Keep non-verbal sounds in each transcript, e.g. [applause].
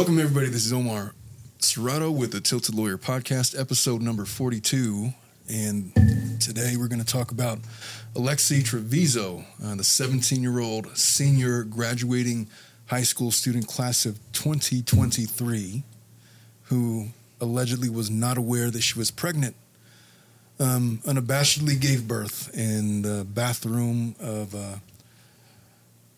Welcome, everybody. This is Omar Serrato with the Tilted Lawyer Podcast, episode number 42. And today we're going to talk about Alexee Trevizo, uh, the 17 year old senior graduating high school student class of 2023, who allegedly was not aware that she was pregnant, um, unabashedly gave birth in the bathroom of uh,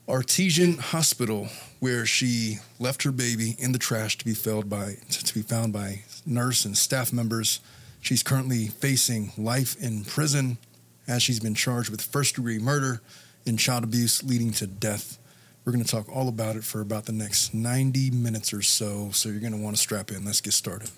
Artesia Hospital, where she left her baby in the trash to be found by to be found by nurse and staff members. She's currently facing life in prison as she's been charged with first degree murder and child abuse leading to death. We're going to talk all about it for about the next 90 minutes or so, so you're going to want to strap in. Let's get started.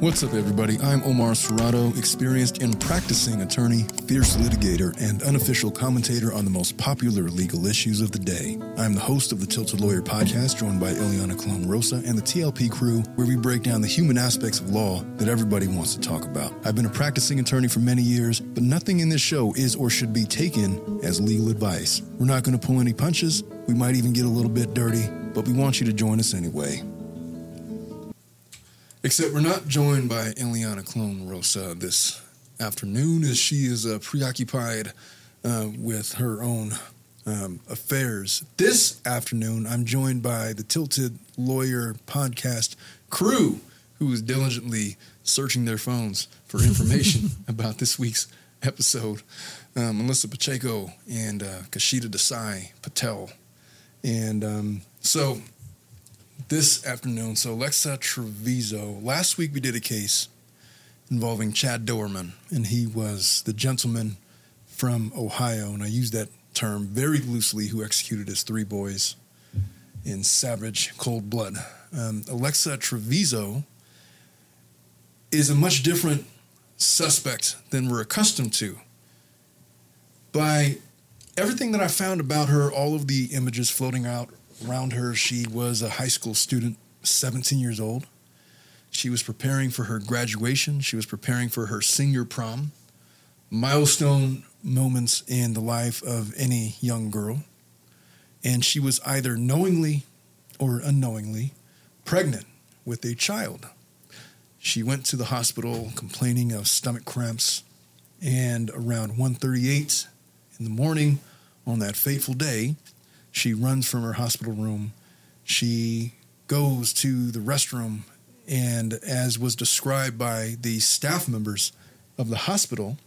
What's up, everybody? I'm Omar Serrato, experienced and practicing attorney, fierce litigator, and unofficial commentator on the most popular legal issues of the day. I'm the host of the Tilted Lawyer podcast, joined by Ileana Colon Rosa and the TLP crew, where we break down the human aspects of law that everybody wants to talk about. I've been a practicing attorney for many years, but nothing in this show is or should be taken as legal advice. We're not going to pull any punches. We might even get a little bit dirty, but we want you to join us anyway. Except we're not joined by Ileana Colon Rosa this afternoon, as she is uh, preoccupied uh, with her own um, affairs. This afternoon, I'm joined by the Tilted Lawyer podcast crew, who is diligently searching their phones for information [laughs] about this week's episode. Um, Melissa Pacheco and uh, Kashida Desai Patel. And um, so this afternoon. So Alexa Trevizo. Last week we did a case involving Chad Doerman, and he was the gentleman from Ohio, and I use that term very loosely, who executed his three boys in savage cold blood. Um, Alexa Trevizo is a much different suspect than we're accustomed to. By everything that I found about her, all of the images floating out around her, she was a high school student, 17 years old. She was preparing for her graduation, she was preparing for her senior prom, milestone moments in the life of any young girl. And she was either knowingly or unknowingly pregnant with a child. She went to the hospital complaining of stomach cramps, and around 1:38 in the morning on that fateful day, she runs from her hospital room. She goes to the restroom, and as was described by the staff members of the hospital,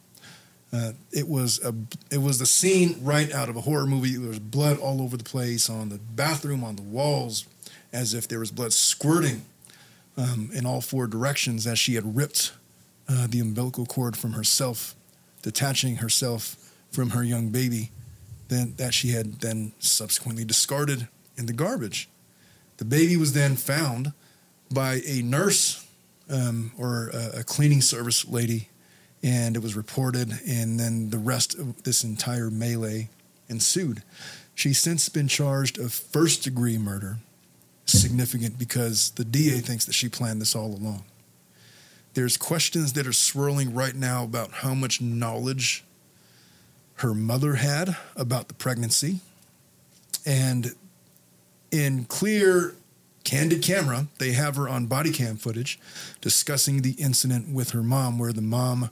uh, it was a it was the scene right out of a horror movie. There was blood all over the place on the bathroom, on the walls, as if there was blood squirting um, in all four directions as she had ripped uh, the umbilical cord from herself, detaching herself from her young baby then, that she had then subsequently discarded in the garbage. The baby was then found by a nurse um, or a, a, cleaning service lady, and it was reported, and then the rest of this entire melee ensued. She's since been charged of first degree murder, significant because the DA thinks that she planned this all along. There's questions that are swirling right now about how much knowledge her mother had about the pregnancy. And in clear, candid camera, they have her on body cam footage discussing the incident with her mom, where the mom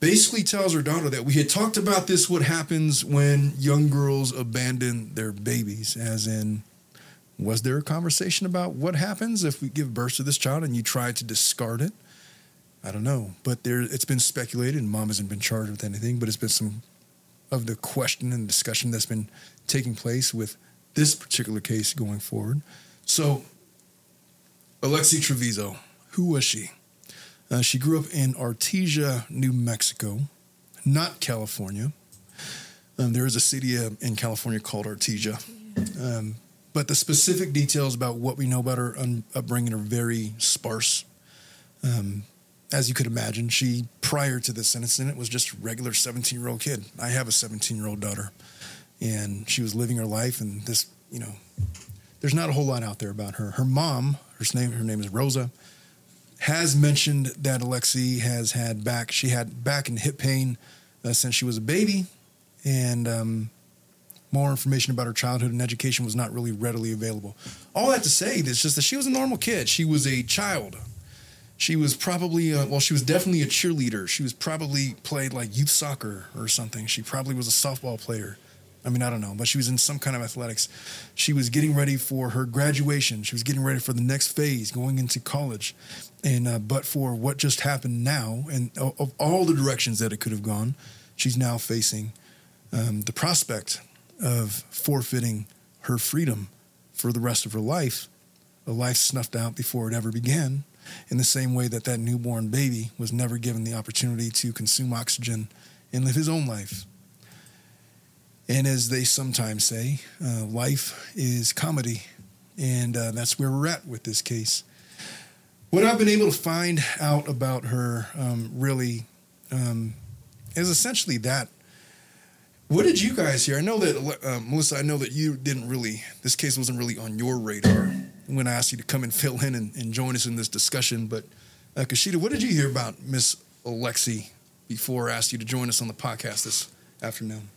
basically tells her daughter that we had talked about this what happens when young girls abandon their babies, as in, was there a conversation about what happens if we give birth to this child and you try to discard it? I don't know, but there it's been speculated, and mom hasn't been charged with anything, but it's been some of the question and discussion that's been taking place with this particular case going forward. So, Alexee Trevizo, who was she? Uh, she grew up in Artesia, New Mexico, not California. Um, there is a city uh, in California called Artesia. Um, but the specific details about what we know about her un- upbringing are very sparse. Um, as you could imagine, she, prior to this incident, was just a regular 17 year old kid. I have a 17 year old daughter, and she was living her life, and this, you know, there's not a whole lot out there about her. Her mom, her name, her name is Rosa, has mentioned that Alexee has had back, she had back and hip pain uh, since she was a baby, and um, More information about her childhood and education was not really readily available. All that to say is just that she was a normal kid. She was a child. She was probably, uh, well, she was definitely a cheerleader. She was probably played like youth soccer or something. She probably was a softball player. I mean, I don't know, but she was in some kind of athletics. She was getting ready for her graduation. She was getting ready for the next phase, going into college. And uh, but for what just happened now, and of all the directions that it could have gone, she's now facing um, the prospect of forfeiting her freedom for the rest of her life, a life snuffed out before it ever began. In the same way that that newborn baby was never given the opportunity to consume oxygen and live his own life and as they sometimes say, uh, life is comedy. And uh, that's where we're at with this case. What I've been able to find out about her um, really um, is essentially that. What did you guys hear? I know that, uh, Melissa, I know that you didn't really, this case wasn't really on your radar when I ask you to come and fill in and, and join us in this discussion. But, uh, Kashida, what did you hear about Miss Alexee before I asked you to join us on the podcast this afternoon?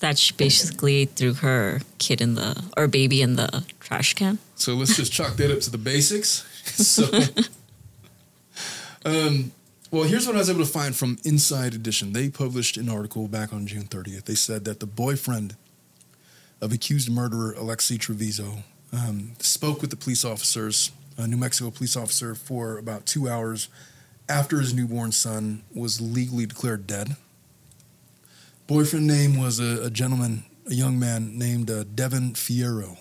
that she basically threw her kid in the or baby in the trash can. So let's just chalk that up to the basics. [laughs] So, um, well, here's what I was able to find from Inside Edition. They published an article back on June 30th. They said that the boyfriend of accused murderer Alexee Trevizo um, spoke with the police officers, a New Mexico police officer, for about two hours after his newborn son was legally declared dead boyfriend name was a, a gentleman, a young man named uh, Devin Fierro.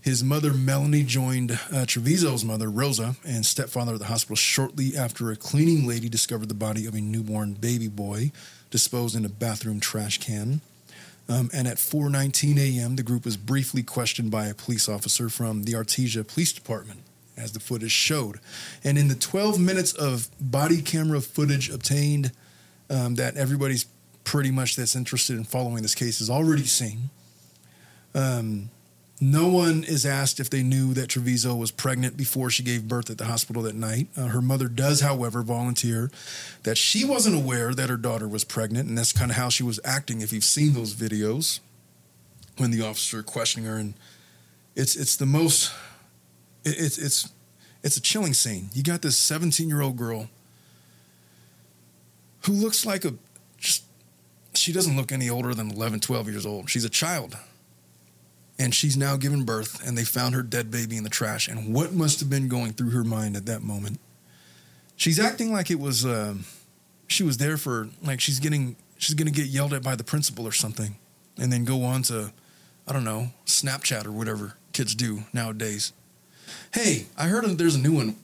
His mother, Melanie, joined uh, Trevizo's mother, Rosa, and stepfather at the hospital shortly after a cleaning lady discovered the body of a newborn baby boy disposed in a bathroom trash can. Um, and at 4:19 a.m., the group was briefly questioned by a police officer from the Artesia Police Department, as the footage showed. And in the 12 minutes of body camera footage obtained um, that everybody's pretty much that's interested in following this case has already seen. Um, no one is asked if they knew that Trevizo was pregnant before she gave birth at the hospital that night. Uh, her mother does, however, volunteer that she wasn't aware that her daughter was pregnant, and that's kind of how she was acting. If you've seen those videos, when the officer questioning her, and it's it's the most, it's it's it's a chilling scene. You got this 17 year old girl who looks like a just she doesn't look any older than 11 12 years old she's a child and she's now given birth and they found her dead baby in the trash and what must have been going through her mind at that moment she's acting like it was uh, she was there for like she's getting she's gonna get yelled at by the principal or something and then go on to i don't know snapchat or whatever kids do nowadays hey i heard there's a new one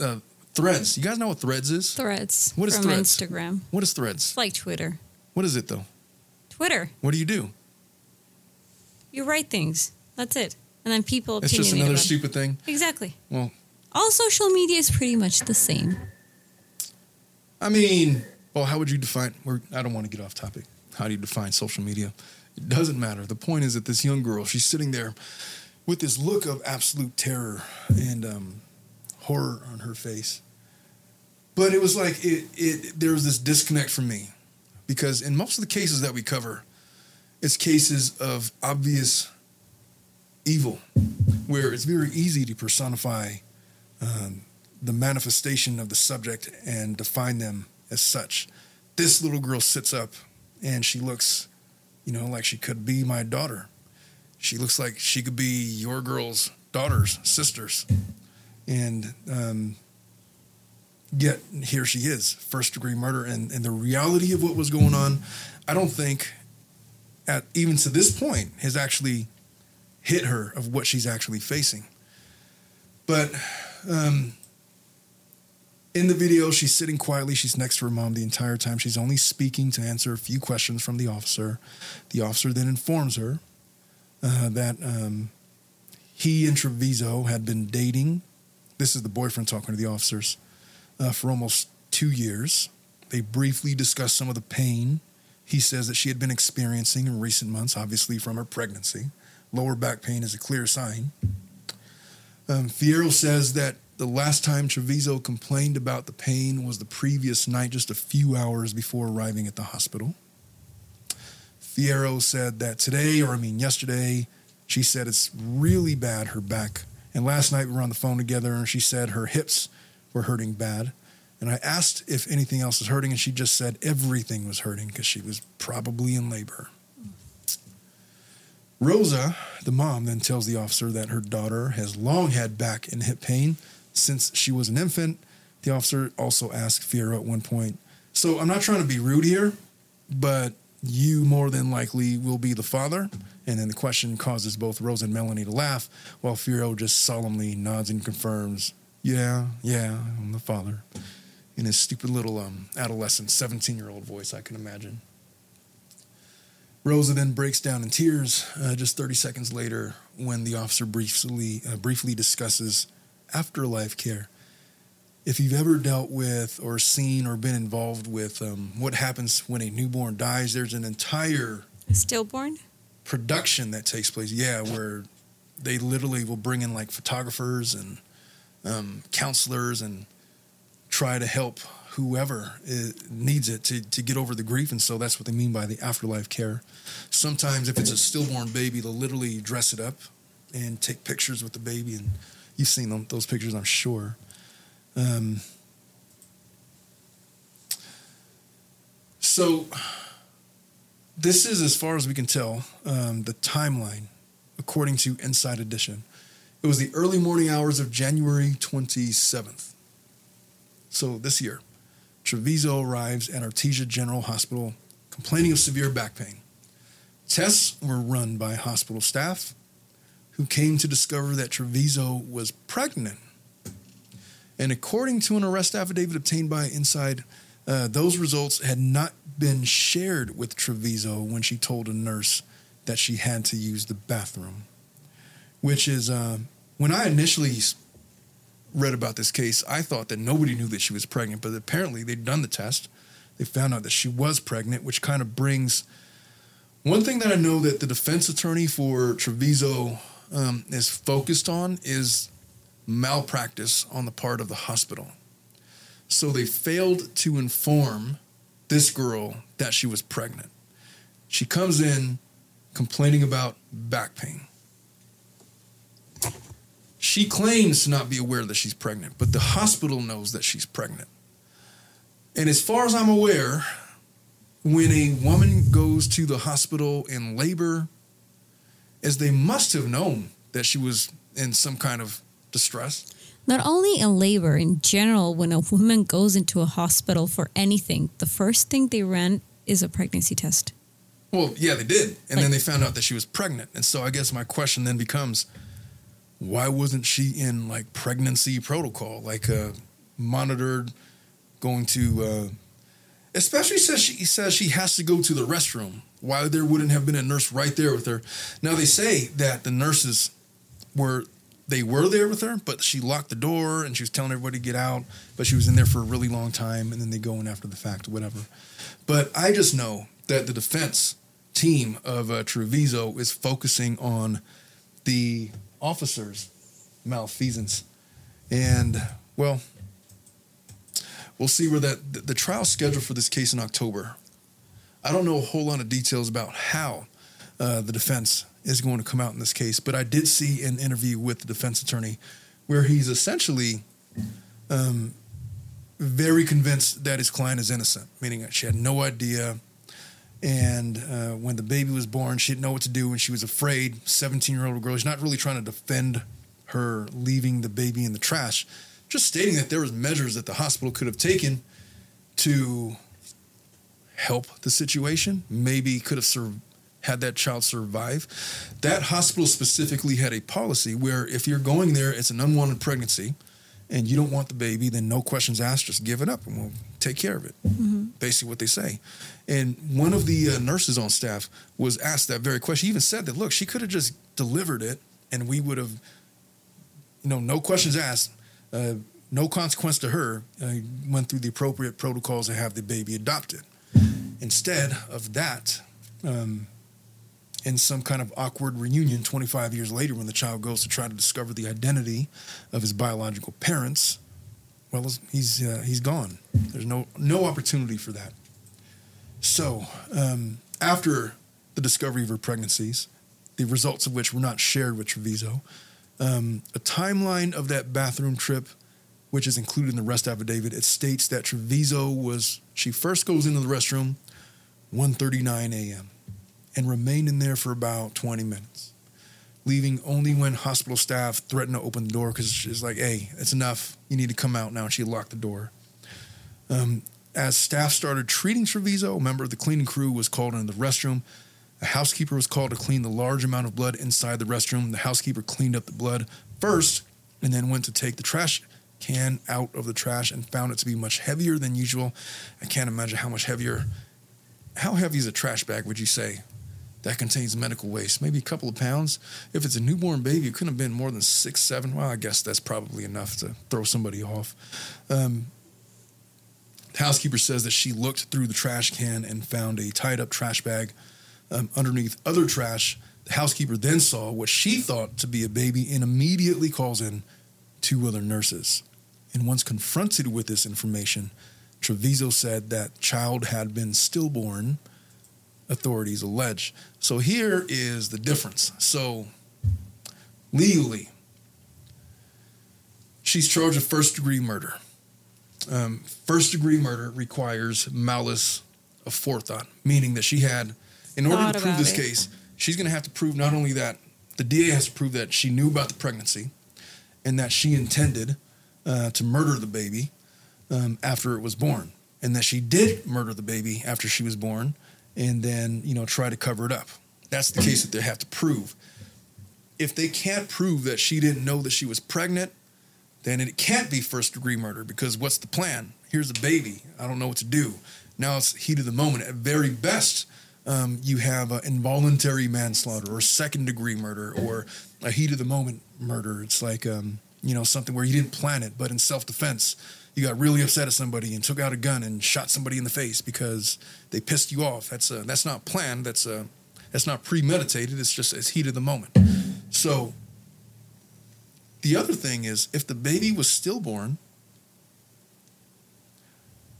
uh, Threads. You guys know what Threads is? Threads. What is from Threads? Instagram. What is Threads? It's like Twitter. What is it though? Twitter. What do you do? You write things. That's it. And then people It's just another stupid thing. Exactly. Well, All social media is pretty much the same. I mean, well, how would you define? We're, I don't want to get off topic. How do you define social media? It doesn't matter. The point is that this young girl, she's sitting there with this look of absolute terror and um, horror on her face. But it was like it, it. There was this disconnect for me because in most of the cases that we cover, it's cases of obvious evil, where it's very easy to personify um, the manifestation of the subject and define them as such. This little girl sits up and she looks, you know, like she could be my daughter. She looks like she could be your girl's daughters, sisters. And um, yet here she is, first degree murder. And, and the reality of what was going on, I don't think, at even to this point, has actually hit her of what she's actually facing. But um, in the video, she's sitting quietly. She's next to her mom the entire time. She's only speaking to answer a few questions from the officer. The officer then informs her uh, that um, he and Trevizo had been dating. This is the boyfriend talking to the officers uh, for almost two years. They briefly discuss some of the pain he says that she had been experiencing in recent months, obviously from her pregnancy. Lower back pain is a clear sign. Um, Fierro says that the last time Trevizo complained about the pain was the previous night, just a few hours before arriving at the hospital. Fierro said that today, or I mean yesterday, she said it's really bad, her back. And last night we were on the phone together and she said her hips were hurting bad. And I asked if anything else was hurting, and she just said everything was hurting because she was probably in labor. Rosa, the mom, then tells the officer that her daughter has long had back and hip pain since she was an infant. The officer also asked Fierro at one point, So I'm not trying to be rude here, but you more than likely will be the father. And then the question causes both Rose and Melanie to laugh, while Fierro just solemnly nods and confirms, Yeah, yeah, I'm the father. In his stupid little um, adolescent 17 year old voice, I can imagine. Rosa then breaks down in tears uh, just 30 seconds later when the officer briefly, uh, briefly discusses afterlife care. If you've ever dealt with or seen or been involved with um, what happens when a newborn dies, there's an entire Stillborn? production that takes place. Yeah, where they literally will bring in like photographers and um, counselors and try to help whoever needs it to, to get over the grief. And so that's what they mean by the afterlife care. Sometimes, if it's a stillborn baby, they'll literally dress it up and take pictures with the baby. And you've seen them, those pictures, I'm sure. Um, so, this is, as far as we can tell, um, the timeline according to Inside Edition. It was the early morning hours of January 27th. So, this year, Trevizo arrives at Artesia General Hospital complaining of severe back pain. Tests were run by hospital staff who came to discover that Trevizo was pregnant. And according to an arrest affidavit obtained by Inside, uh, those results had not been shared with Trevizo when she told a nurse that she had to use the bathroom. Which is, uh, when I initially read about this case, I thought that nobody knew that she was pregnant, but apparently they'd done the test. They found out that she was pregnant, which kind of brings one thing that I know that the defense attorney for Trevizo um, is focused on is malpractice on the part of the hospital. So they failed to inform this girl that she was pregnant. She comes in complaining about back pain. She claims to not be aware that she's pregnant, but the hospital knows that she's pregnant. And as far as I'm aware, when a woman goes to the hospital in labor, as they must have known that she was in some kind of distress. Not only in labor, in general, when a woman goes into a hospital for anything, the first thing they run is a pregnancy test. Well, yeah, they did. And then they found out that she was pregnant. And so I guess my question then becomes why wasn't she in like pregnancy protocol, like uh, monitored going to, uh, especially since she says she has to go to the restroom. Why there wouldn't have been a nurse right there with her? Now they say that the nurses were they were there with her, but she locked the door and she was telling everybody to get out. But she was in there for a really long time, and then they go in after the fact whatever. But I just know that the defense team of uh, Trevizo is focusing on the officers' malfeasance, and well, we'll see where that the, trial scheduled for this case in October. I don't know a whole lot of details about how uh, the defense is going to come out in this case, but I did see an interview with the defense attorney where he's essentially um, very convinced that his client is innocent, meaning that she had no idea. And uh, when the baby was born, she didn't know what to do, and she was afraid. Seventeen-year-old girl. She's not really trying to defend her leaving the baby in the trash, just stating that there was measures that the hospital could have taken to help the situation. Maybe could have had that child survive. That hospital specifically had a policy where if you're going there, it's an unwanted pregnancy, and you don't want the baby, then no questions asked, just give it up, and we'll take care of it. Basically, what they say. And one of the uh, nurses on staff was asked that very question. He even said that, look, she could have just delivered it, and we would have, you know, no questions asked. Uh, no consequence to her, uh, went through the appropriate protocols to have the baby adopted. Instead of that, um, in some kind of awkward reunion 25 years later when the child goes to try to discover the identity of his biological parents, well, he's, uh, he's gone. There's no, no opportunity for that. So, um, after the discovery of her pregnancies, the results of which were not shared with Trevizo, um, a timeline of that bathroom trip, which is included in the rest affidavit, it states that Trevizo was, she first goes into the restroom 1.39 a.m. and remained in there for about 20 minutes, leaving only when hospital staff threatened to open the door because she's like, hey, it's enough. You need to come out now. And she locked the door. Um, as staff started treating Trevizo, a member of the cleaning crew was called into the restroom. A housekeeper was called to clean the large amount of blood inside the restroom. The housekeeper cleaned up the blood first and then went to take the trash can out of the trash and found it to be much heavier than usual. I can't imagine how much heavier. How heavy is a trash bag, would you say? That contains medical waste, maybe a couple of pounds. If it's a newborn baby, it couldn't have been more than six, seven. Well, I guess that's probably enough to throw somebody off. Um, the housekeeper says that she looked through the trash can and found a tied up trash bag um, underneath other trash. The housekeeper then saw what she thought to be a baby and immediately calls in two other nurses. And once confronted with this information, Trevizo said that child had been stillborn, authorities allege. So here is the difference. So legally, she's charged with first degree murder. Um, first degree murder requires malice of forethought, meaning that she had, in order Thought to prove this it. case, she's going to have to prove not only that the DA has to prove that she knew about the pregnancy and that she intended uh, to murder the baby um, after it was born, and that she did murder the baby after she was born, and then you know try to cover it up. That's the case that they have to prove. If they can't prove that she didn't know that she was pregnant, then it can't be first degree murder because what's the plan? Here's a baby. I don't know what to do. Now it's heat of the moment. At very best, um, you have uh, involuntary manslaughter or second degree murder or a heat of the moment murder. It's like, um, you know, something where you didn't plan it, but in self defense, you got really upset at somebody and took out a gun and shot somebody in the face because they pissed you off. That's uh, that's not planned. That's uh, that's not premeditated. It's just it's heat of the moment. So the other thing is, if the baby was stillborn,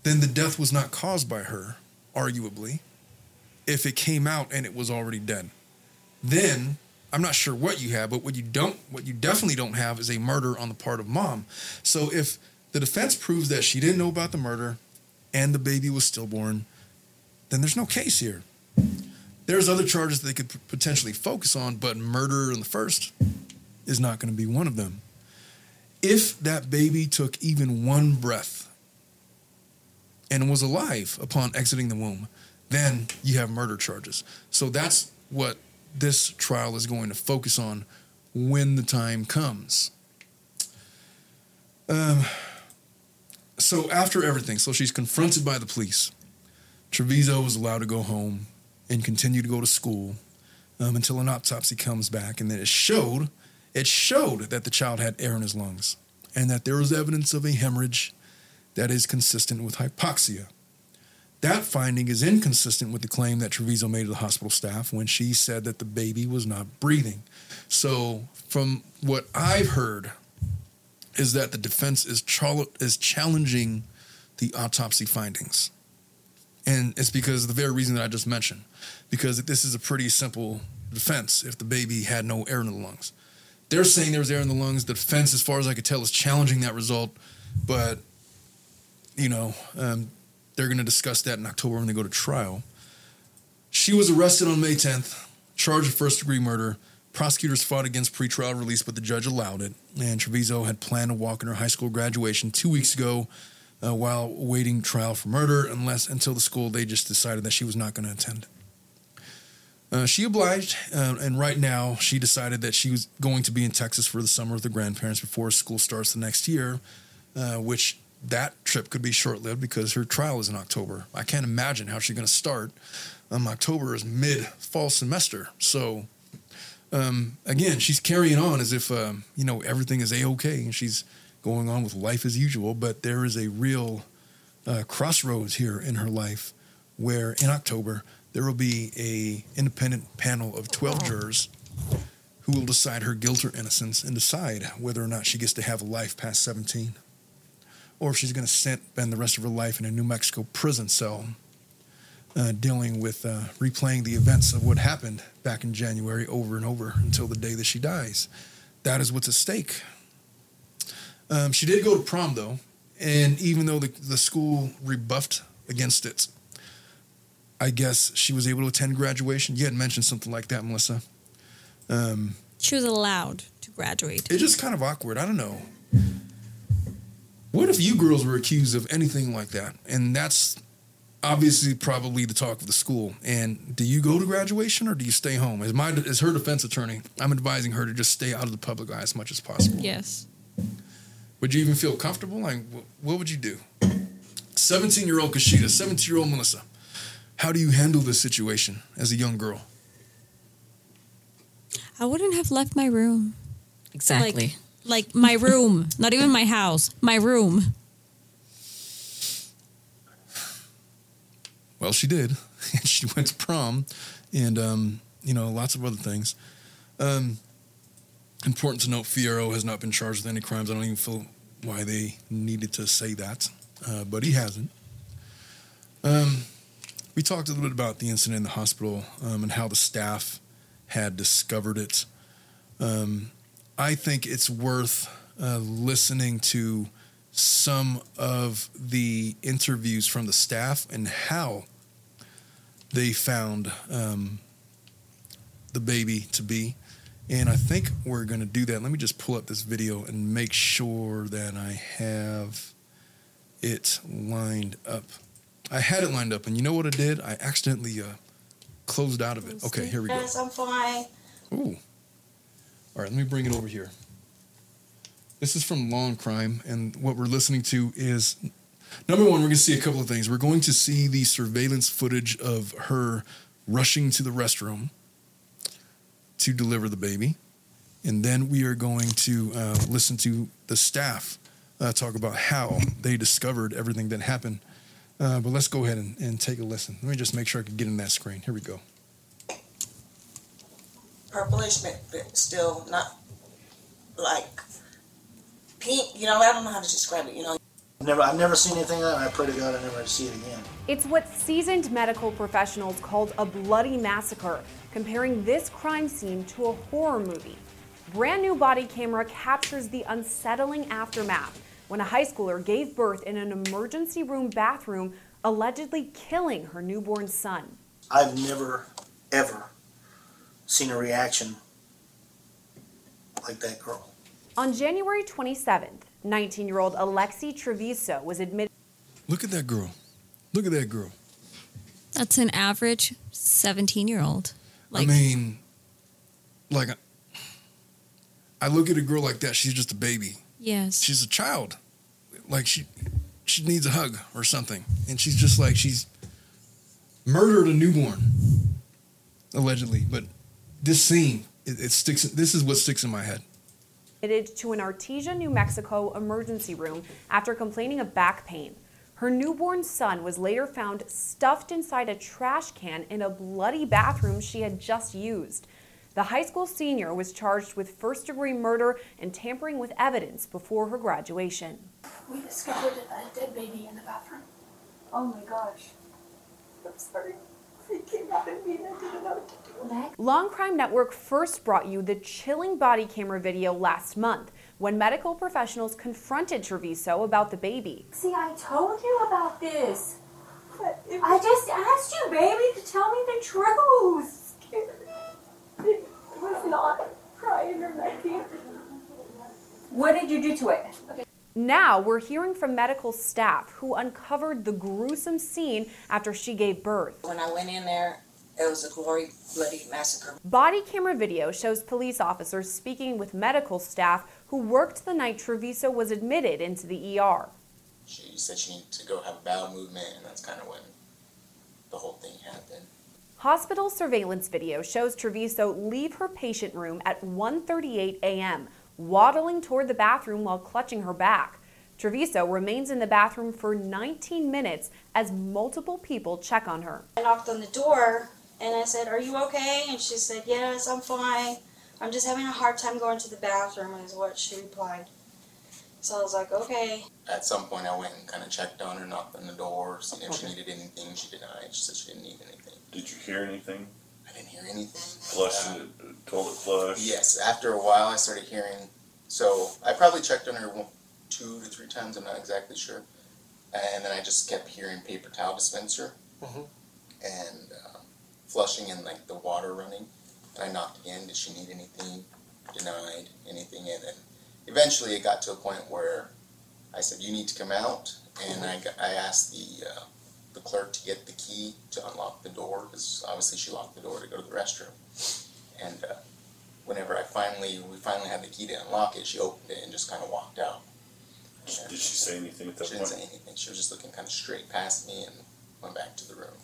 then the death was not caused by her, arguably. If it came out and it was already dead, then I'm not sure what you have, but what you don't, what you definitely don't have, is a murder on the part of mom. So if the defense proves that she didn't know about the murder and the baby was stillborn, then there's no case here. There's other charges they could p- potentially focus on, but murder in the first is not going to be one of them. If that baby took even one breath and was alive upon exiting the womb, then you have murder charges. So that's what this trial is going to focus on when the time comes. Um, so after everything, so she's confronted by the police. Trevizo was allowed to go home and continue to go to school um, until an autopsy comes back, and then it showed it showed that the child had air in his lungs and that there was evidence of a hemorrhage that is consistent with hypoxia. That finding is inconsistent with the claim that Trevizo made to the hospital staff when she said that the baby was not breathing. So, from what I've heard, is that the defense is is challenging the autopsy findings, and it's because the very reason that I just mentioned, because this is a pretty simple defense. If the baby had no air in the lungs, they're saying there was air in the lungs. The defense, as far as I could tell, is challenging that result, but you know, um, they're going to discuss that in October when they go to trial. She was arrested on May 10th, charged with first degree murder. Prosecutors fought against pretrial release, but the judge allowed it. And Trevizo had planned to walk in her high school graduation two weeks ago uh, while awaiting trial for murder, unless until the school they just decided that she was not going to attend. Uh, she obliged, uh, and right now she decided that she was going to be in Texas for the summer with her grandparents before school starts the next year, uh, which that trip could be short lived because her trial is in October. I can't imagine how she's going to start. Um, October is mid fall semester. So, um, again, she's carrying on as if, um, you know, everything is A OK and she's going on with life as usual. But there is a real uh, crossroads here in her life where in October there will be a independent panel of 12 jurors who will decide her guilt or innocence and decide whether or not she gets to have a life past 17 or if she's going to spend the rest of her life in a New Mexico prison cell uh, dealing with uh, replaying the events of what happened back in January over and over until the day that she dies. That is what's at stake. Um, she did go to prom though, and even though the, the school rebuffed against it, I guess she was able to attend graduation. You had mentioned something like that, Melissa. Um, She was allowed to graduate. it's just kind of awkward. I don't know. What if you girls were accused of anything like that? And that's obviously probably the talk of the school. And do you go to graduation or do you stay home? As my as her defense attorney, I'm advising her to just stay out of the public eye as much as possible. Yes. Would you even feel comfortable? Like, what would you do? 17 year old Kashida, 17 year old Melissa. How do you handle this situation as a young girl? I wouldn't have left my room. Exactly. Like my room, not even my house, my room. Well, she did. [laughs] she went to prom and, um, you know, lots of other things. Um, important to note Fierro has not been charged with any crimes. I don't even feel why they needed to say that, uh, but he hasn't. Um, we talked a little bit about the incident in the hospital um, and how the staff had discovered it. Um, I think it's worth uh, listening to some of the interviews from the staff and how they found um, the baby to be. And I think we're going to do that. Let me just pull up this video and make sure that I have it lined up. I had it lined up, and you know what I did? I accidentally uh, closed out of it. Okay, here we go. Yes, I'm fine. Ooh. All right, let me bring it over here. This is from Law and Crime, and what we're listening to is number one, we're going to see a couple of things. We're going to see the surveillance footage of her rushing to the restroom to deliver the baby. And then we are going to uh, listen to the staff uh, talk about how they discovered everything that happened. Uh, but let's go ahead and, and take a listen. Let me just make sure I can get in that screen. Here we go. Purplish, but but still not like pink. You know, I don't know how to describe it. You know, Never, I've never seen anything like that, I pray to God I never see it again. It's what seasoned medical professionals called a bloody massacre, comparing this crime scene to a horror movie. Brand new body camera captures the unsettling aftermath when a high schooler gave birth in an emergency room bathroom, allegedly killing her newborn son. I've never, ever seen a reaction like that girl. On January 27th, 19 year old Alexee Trevizo was admitted. Look at that girl. Look at that girl. That's an average 17 year old. Like, I mean, like, I look at a girl like that. She's just a baby. yes. She's a child. Like she, she needs a hug or something, and she's just like she's murdered a newborn, allegedly. But this scene, it, it sticks. This is what sticks in my head. Admitted to an Artesia, New Mexico emergency room after complaining of back pain. Her newborn son was later found stuffed inside a trash can in a bloody bathroom she had just used. The high school senior was charged with first degree murder and tampering with evidence before her graduation. We discovered a dead baby in the bathroom. Oh my gosh. I'm sorry. It came out of me and I didn't know what to do. Meg? Law&Crime Network first brought you the chilling body camera video last month when medical professionals confronted Trevizo about the baby. See, I told you about this. but I just asked you, baby, to tell me the truth. it was not crying or nothing. What did you do to it? Now we're hearing from medical staff who uncovered the gruesome scene after she gave birth. When I went in there, it was a glory bloody massacre. Body camera video shows police officers speaking with medical staff who worked the night Trevizo was admitted into the ER. She said she needed to go have a bowel movement, and that's kind of when the whole thing happened. Hospital surveillance video shows Trevizo leave her patient room at 1:38 a.m., waddling toward the bathroom while clutching her back. Trevizo remains in the bathroom for 19 minutes as multiple people check on her. I knocked on the door and I said, Are you okay? And she said, Yes, I'm fine. I'm just having a hard time going to the bathroom, is what she replied. So I was like, Okay. At some point, I went and kind of checked on her, knocked on the door, seen if she needed anything. She denied. She said she didn't need anything. Did you hear anything? I didn't hear anything. Flush, Uh, the toilet flush? Yes, after a while, I started hearing. So I probably checked on her one, two to three times. I'm not exactly sure. And then I just kept hearing paper towel dispenser Mhm. and uh, flushing and like the water running. And I knocked again. Did she need anything? Denied anything. And then eventually it got to a point where I said, "You need to come out." And I, got, I asked the uh, the clerk to get the key to unlock the door because obviously she locked the door to go to the restroom. And uh, whenever I finally we finally had the key to unlock it, she opened it and just kind of walked out. Did she say anything at that She didn't say anything. She was just looking kind of straight past me and went back to the room.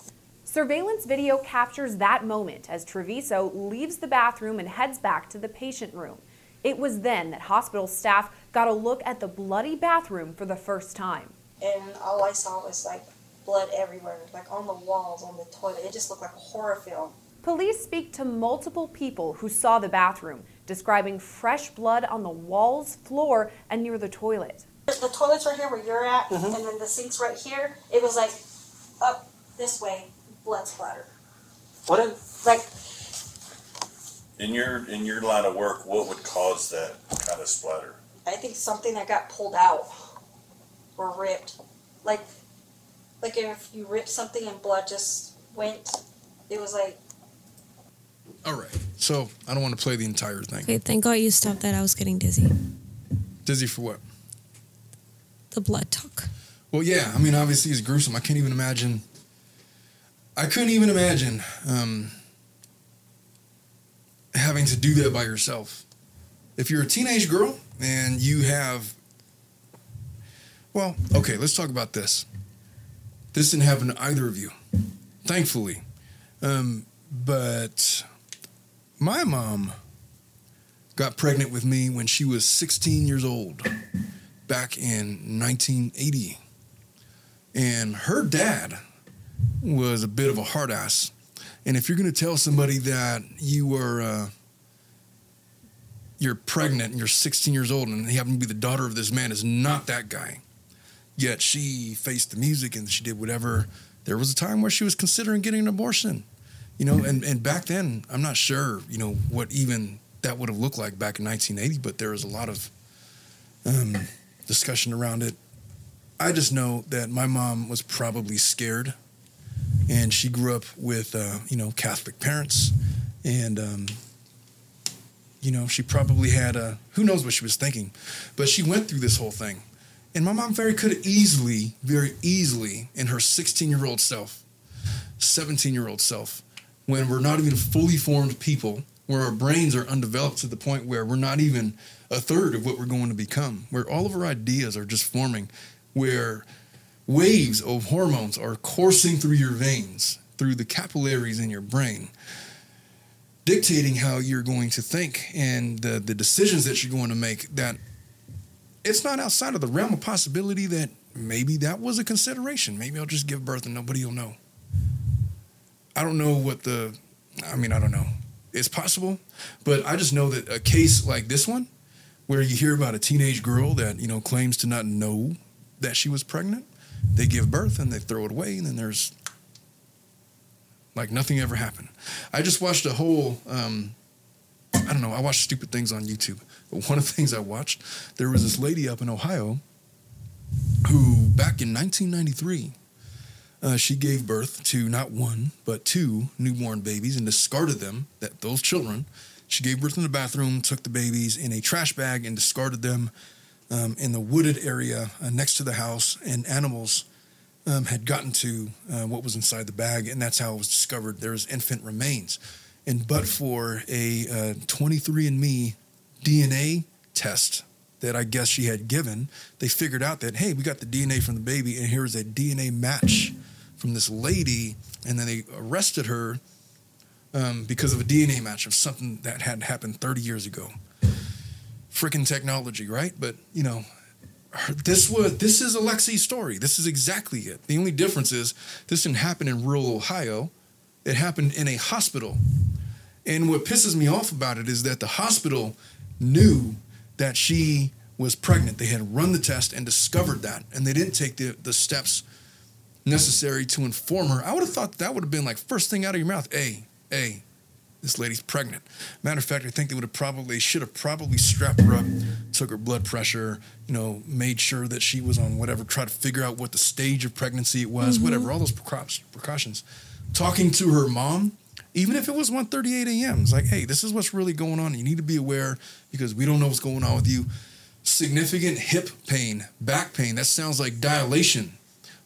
Surveillance video captures that moment as Trevizo leaves the bathroom and heads back to the patient room. It was then that hospital staff got a look at the bloody bathroom for the first time. And all I saw was like blood everywhere, like on the walls, on the toilet. It just looked like a horror film. Police speak to multiple people who saw the bathroom, describing fresh blood on the walls, floor, and near the toilet. The toilet's right here where you're at, mm-hmm. and then the sink's right here. It was like up this way, blood splatter. What if Like In your in your line of work, what would cause that kind of splatter? I think something that got pulled out or ripped. Like like if you rip something and blood just went. It was like All right. So I don't want to play the entire thing. Okay, thank God you stopped that. I was getting dizzy. Dizzy for what? The blood talk. Well, yeah. I mean, obviously, it's gruesome. I can't even imagine. I couldn't even imagine um, having to do that by yourself. If you're a teenage girl and you have, well, okay, let's talk about this. This didn't happen to either of you, thankfully. Um, but my mom got pregnant with me when she was 16 years old back in 1980. And her dad was a bit of a hard ass. And if you're going to tell somebody that you were, uh, you're pregnant and you're 16 years old and you happen to be the daughter of this man, is not that guy. Yet she faced the music and she did whatever. There was a time where she was considering getting an abortion, you know, and, and back then, I'm not sure, you know, what even that would have looked like back in 1980, but there was a lot of um, discussion around it. I just know that my mom was probably scared, and she grew up with uh, you know Catholic parents, and um, you know she probably had a who knows what she was thinking, but she went through this whole thing, and my mom very could easily, very easily, in her 16 year old self, 17 year old self, when we're not even fully formed people, where our brains are undeveloped to the point where we're not even a third of what we're going to become, where all of our ideas are just forming, where waves of hormones are coursing through your veins, through the capillaries in your brain, dictating how you're going to think and the, the decisions that you're going to make. That it's not outside of the realm of possibility that maybe that was a consideration. Maybe I'll just give birth and nobody will know. I don't know what the, I mean, I don't know. It's possible, but I just know that a case like this one, where you hear about a teenage girl that you know claims to not know that she was pregnant, they give birth and they throw it away, and then there's like nothing ever happened. I just watched a whole, um, I don't know, I watched stupid things on YouTube, but one of the things I watched, there was this lady up in Ohio who, back in 1993, uh, she gave birth to not one but two newborn babies and discarded them. That those children, she gave birth in the bathroom, took the babies in a trash bag and discarded them um, in the wooded area uh, next to the house. And animals um, had gotten to uh, what was inside the bag, and that's how it was discovered. There was infant remains, and but for a uh, 23andMe DNA test that I guess she had given, they figured out that hey, we got the DNA from the baby, and here's a DNA match from this lady, and then they arrested her um, because of a DNA match of something that had happened 30 years ago. Freaking technology, right? But you know, this was this is Alexee's story. This is exactly it. The only difference is this didn't happen in rural Ohio. It happened in a hospital. And what pisses me off about it is that the hospital knew that she was pregnant. They had run the test and discovered that, and they didn't take the, the steps necessary to inform her. I would have thought that would have been like first thing out of your mouth. Hey, hey, this lady's pregnant. Matter of fact, I think they would have probably should have probably strapped her up, took her blood pressure, you know, made sure that she was on whatever, tried to figure out what the stage of pregnancy it was, mm-hmm. whatever, all those precautions. Talking to her mom, even if it was 1:38 a.m., it's like, hey, this is what's really going on. You need to be aware because we don't know what's going on with you. Significant hip pain, back pain. That sounds like dilation.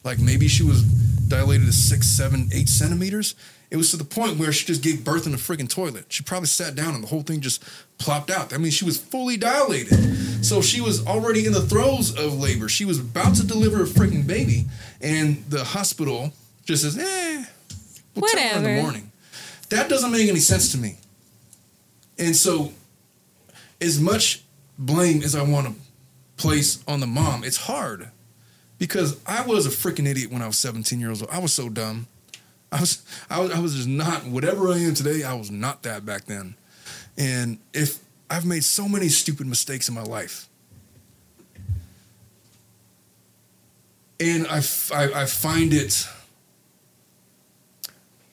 Like maybe she was dilated to six, seven, eight centimeters. It was to the point where she just gave birth in a friggin' toilet. She probably sat down and the whole thing just plopped out. I mean, she was fully dilated. So she was already in the throes of labor. She was about to deliver a freaking baby, and the hospital just says, "Eh, we'll tell her in the morning." That doesn't make any sense to me. And so, as much blame as I want to place on the mom, it's hard because I was a freaking idiot when I was 17 years old. I was so dumb. [laughs] I was, I was, I was just not whatever I am today. I was not that back then. And if I've made so many stupid mistakes in my life, and I I find it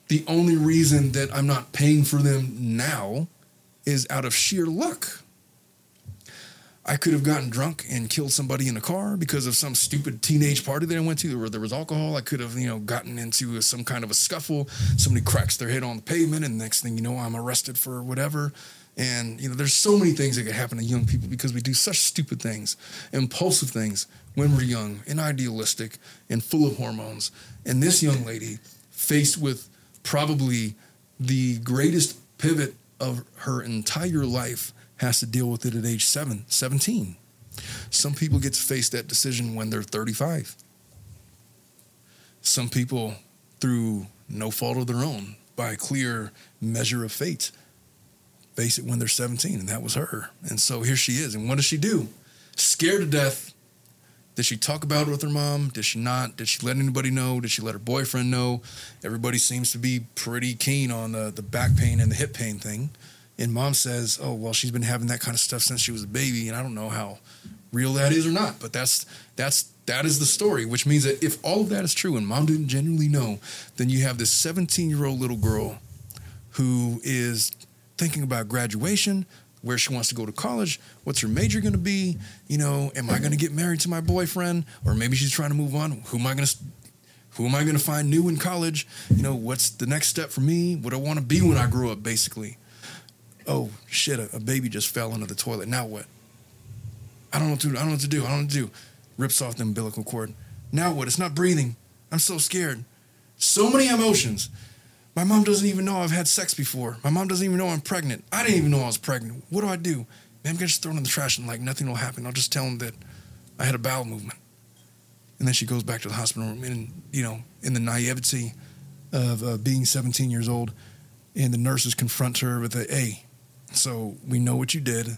the only reason that I'm not paying for them now is out of sheer luck. I could have gotten drunk and killed somebody in a car because of some stupid teenage party that I went to where there was alcohol. I could have, you know, gotten into some kind of a scuffle. Somebody cracks their head on the pavement, and next thing you know, I'm arrested for whatever. And you know, there's so many things that could happen to young people because we do such stupid things, impulsive things when we're young and idealistic and full of hormones. And this young lady, faced with probably the greatest pivot of her entire life, has to deal with it at age seven, 17. Some people get to face that decision when they're 35. Some people, through no fault of their own, by a clear measure of fate, face it when they're 17, and that was her. And so here she is. And what does she do? Scared to death. Did she talk about it with her mom? Did she not? Did she let anybody know? Did she let her boyfriend know? Everybody seems to be pretty keen on the, the back pain and the hip pain thing. And mom says, "Oh, well, she's been having that kind of stuff since she was a baby, and I don't know how real that is or not, but that's that's that is the story, which means that if all of that is true and mom didn't genuinely know, then you have this 17-year-old little girl who is thinking about graduation, where she wants to go to college, what's her major going to be, you know, am I going to get married to my boyfriend or maybe she's trying to move on, who am I going to who am I going to find new in college? You know, what's the next step for me? What do I want to be when I grow up basically? Oh shit, a, a baby just fell into the toilet. Now what? I don't know what to do. I don't know what to do. I don't know what to do. Rips off the umbilical cord. Now what? It's not breathing. I'm so scared. So many emotions. My mom doesn't even know I've had sex before. My mom doesn't even know I'm pregnant. I didn't even know I was pregnant. What do I do? I'm gonna just throw it in the trash and like nothing will happen. I'll just tell them that I had a bowel movement. And then she goes back to the hospital room and you know, in the naivety of uh, being 17 years old, and the nurses confront her with a, hey, so we know what you did,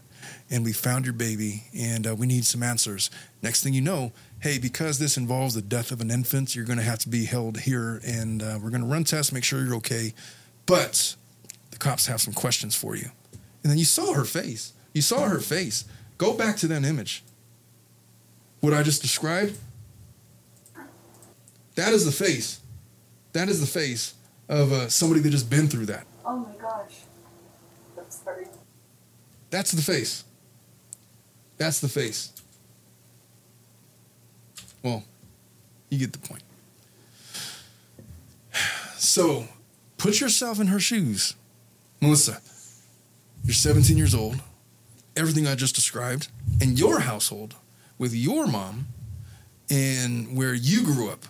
and we found your baby, and uh, we need some answers. Next thing you know, hey, because this involves the death of an infant, you're going to have to be held here, and uh, we're going to run tests, make sure you're okay. But the cops have some questions for you. And then you saw her face. You saw her face. Go back to that image. What I just described, that is the face. That is the face of uh, somebody that just been through that. Oh my gosh. That's the face. That's the face. Well, you get the point. [sighs] So, put yourself in her shoes. Melissa, you're 17 years old. Everything I just described in your household with your mom and where you grew up,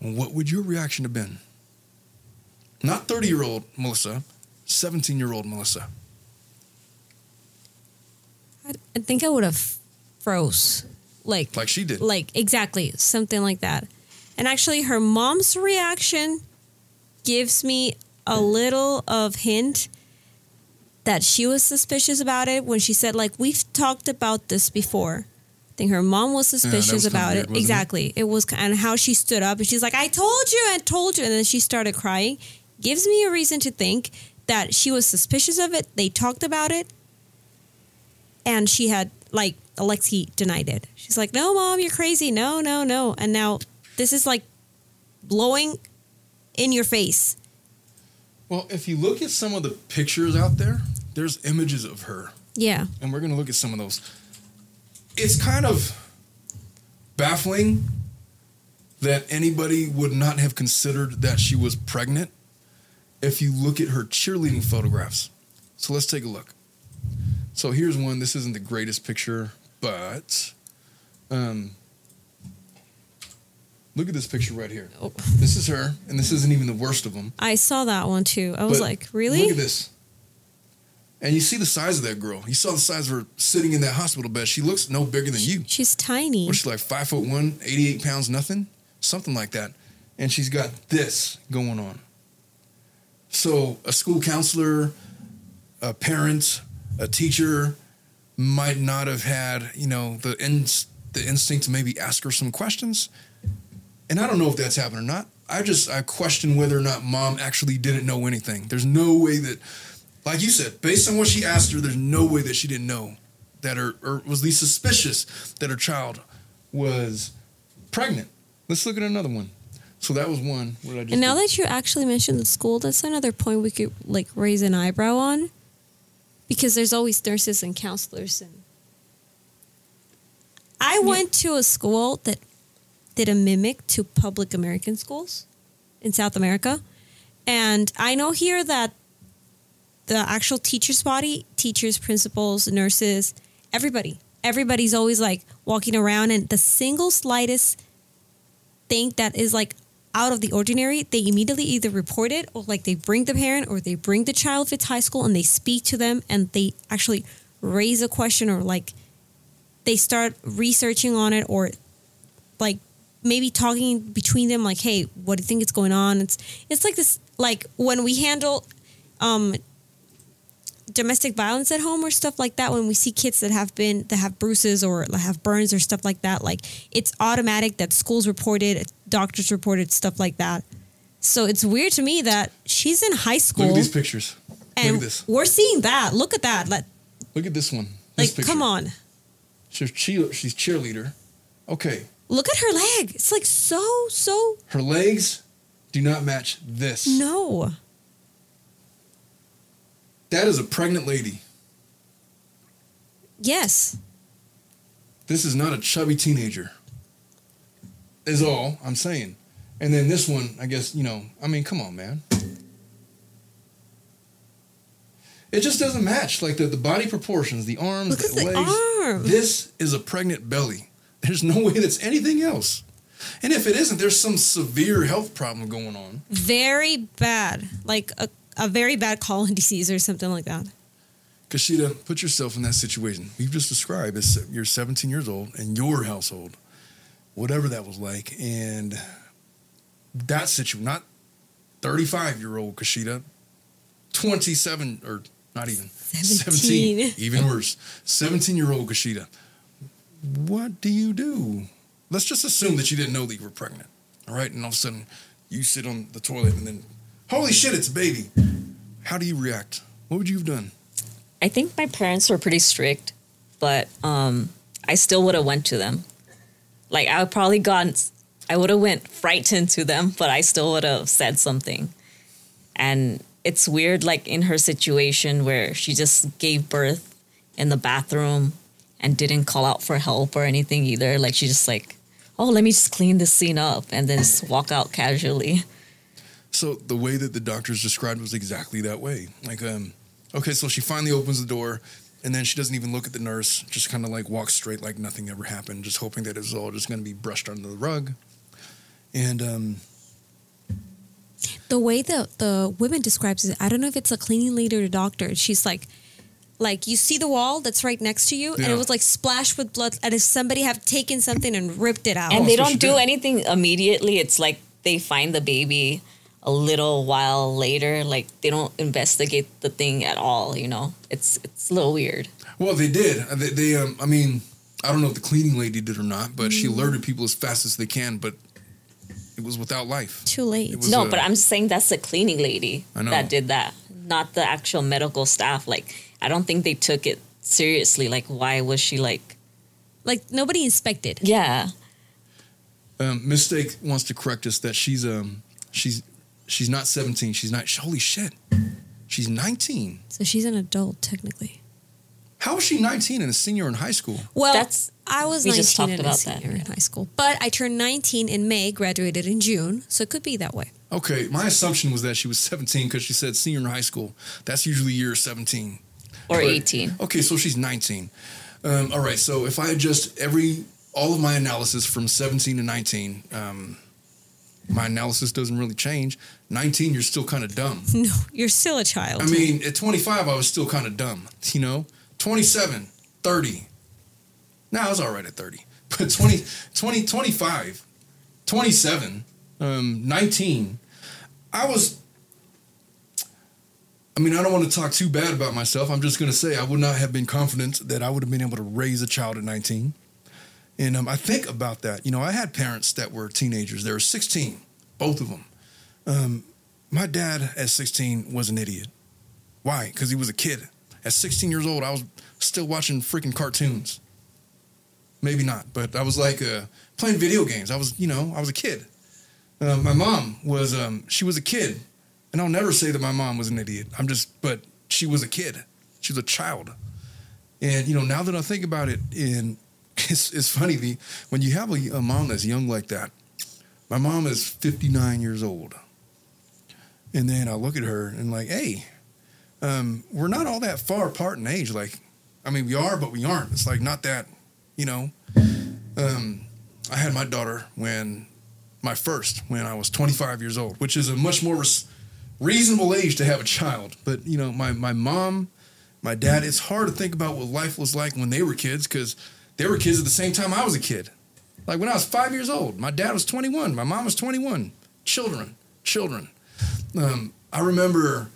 what would your reaction have been? Not 30 year old Melissa, 17 year old Melissa. I, I think I would have froze, like Like she did. like exactly something like that. And actually, her mom's reaction gives me a little of hint that she was suspicious about it when she said like we've talked about this before I think her mom was suspicious was about weird, it. wasn't it? Exactly. It was, and how she stood up and she's like, "I told you, I told you," and then she started crying. Gives me a reason to think that she was suspicious of it. They talked about it, and she had like Alexee denied it. She's like, "No, mom, you're crazy. No, no, no." And now this is like blowing in your face. Well, if you look at some of the pictures out there, there's images of her. Yeah. and we're going to look at some of those. It's kind of baffling that anybody would not have considered that she was pregnant if you look at her cheerleading photographs. So let's take a look. So here's one. This isn't the greatest picture, but um, look at this picture right here. Oh. This is her, and this isn't even the worst of them. I saw that one too. I was But like, really? Look at this. And you see the size of that girl. You saw the size of her sitting in that hospital bed. She looks no bigger than you. She's tiny. What's she like five foot one, 88 pounds, nothing? Something like that. And she's got this going on. So a school counselor, a parent, a teacher might not have had, you know, the ins- the instinct to maybe ask her some questions. And I don't know if that's happened or not. I just I question whether or not mom actually didn't know anything. There's no way that like you said, based on what she asked her, there's no way that she didn't know that her or was least suspicious that her child was pregnant. Let's look at another one. So that was one. What did I just And now do? that you actually mentioned the school, that's another point we could like raise an eyebrow on, because there's always nurses and counselors. And I went to a school that did a mimic to public American schools in South America, and I know here that the actual teachers' body, teachers, principals, nurses, everybody, everybody's always like walking around, and the single slightest thing that is like out of the ordinary, they immediately either report it or like they bring the parent or they bring the child if it's high school and they speak to them and they actually raise a question or like they start researching on it or like maybe talking between them like hey what do you think is going on? It's it's like this like when we handle um domestic violence at home or stuff like that when we see kids that have been that have bruises or have burns or stuff like that like it's automatic that schools reported doctors reported stuff like that so it's weird to me that she's in high school Look at these pictures. and look at this. we're seeing that look at that like, Look at this one. This like picture. come on She's, cheer, she's cheerleader. Okay. look at her leg it's like so so Her legs do not match this. no That is a pregnant lady. yes This is not a chubby teenager. Is all I'm saying. And then this one, I guess, you know, I mean, come on, man. It just doesn't match. Like the, the body proportions, the arms, Look the legs. arm. This is a pregnant belly. There's no way that's anything else. And if it isn't, there's some severe health problem going on. very bad like a, a very bad colon [laughs] disease or something like that Kashida, put yourself in that situation. You've just described as you're 17 years old in your household, whatever that was like, and that situation, not 35 year old Kashida, 27 or not even 17. even worse, 17 year old Kashida. What do you do? Let's just assume that you didn't know that you were pregnant, all right? And all of a sudden, you sit on the toilet and then, holy shit, it's a baby. How do you react? What would you have done? I think my parents were pretty strict, but um, I still would have went to them. Like I probably gone, I would have went frightened to them, but I still would have said something. And it's weird, like in her situation where she just gave birth in the bathroom and didn't call out for help or anything either. Like she just like, oh, let me just clean this scene up and then just walk out casually. So the way that the doctors described was exactly that way. Like, um, okay, so she finally opens the door, and then she doesn't even look at the nurse. Just kind of like walks straight, like nothing ever happened, just hoping that it's all just going to be brushed under the rug. And um, the way that the woman describes it, I don't know if it's a cleaning lady or a doctor. She's like, like you see the wall that's right next to you, and it was like splashed with blood, and if somebody have taken something and ripped it out, and they don't do anything immediately. It's like they find the baby a little while later. Like they don't investigate the thing at all. You know, it's it's a little weird. well, they did. Uh, They, they um, I mean, I don't know if the cleaning lady did or not, but she Mm. alerted people as fast as they can. But it was without life. Too late. No, a- but I'm saying that's the cleaning lady that did that, not the actual medical staff. Like, I don't think they took it seriously. Like, why was she like, Like nobody inspected. yeah, Um, Mistake wants to correct us that she's um she's she's not 17. She's not. Holy shit, she's 19. So she's an adult technically. How is she 19 and a senior in high school? Well, That's- I was we 19 just talked and a about that. senior in high school, but I turned 19 in May, graduated in June, so it could be that way. Okay, my assumption was that she was 17 because she said senior in high school. That's usually year 17. or But- 18. Okay, so she's 19. Um, all right, so if I adjust every all of my analysis from 17 to 19, um, my analysis doesn't really change. 19, you're still kind of dumb. [laughs] No, you're still a child. I mean, at 25, I was still kind of dumb. You know, 27, 30. Now I was all right at 30, [laughs] but 20, 20 25, 27, um, 19. I was. I mean, I don't want to talk too bad about myself. I'm just going to say I would not have been confident that I would have been able to raise a child at 19. And um, I think about that. You know, I had parents that were teenagers. They were 16, both of them. Um, my dad at 16 was an idiot. Why? Because he was a kid. At 16 years old, I was still watching freaking cartoons. Maybe not, but I was like uh, playing video games. I was, you know, I was a kid. Uh, my mom was, um, she was a kid. And I'll never say that my mom was an idiot. I'm just, but she was a kid. She was a child. And, you know, now that I think about it, in it's, it's funny, the, when you have a, a mom that's young like that, my mom is 59 years old. And then I look at her and like, hey, um, we're not all that far apart in age. Like, I mean, we are, but we aren't. It's like not that, you know. Um, I had my daughter when my first when I was 25 years old, which is a much more res- reasonable age to have a child. But you know, my my mom, my dad. It's hard to think about what life was like when they were kids because they were kids at the same time I was a kid. Like when I was five years old, my dad was 21, my mom was 21. Children, children. Um, I remember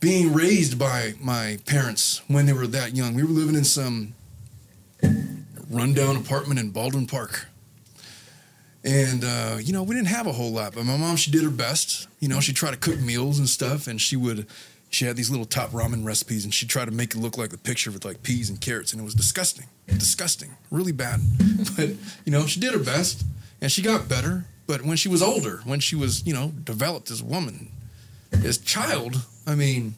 being raised by my parents when they were that young. We were living in some rundown apartment in Baldwin Park. And, uh, you know, we didn't have a whole lot, but my mom, she did her best. You know, she tried to cook meals and stuff, and she would, she had these little top ramen recipes, and she tried to make it look like the picture with like peas and carrots, and it was disgusting. Disgusting. Really bad. [laughs] but, you know, she did her best, and she got better. But when she was older, when she was, you know, developed as a woman, as child, I mean,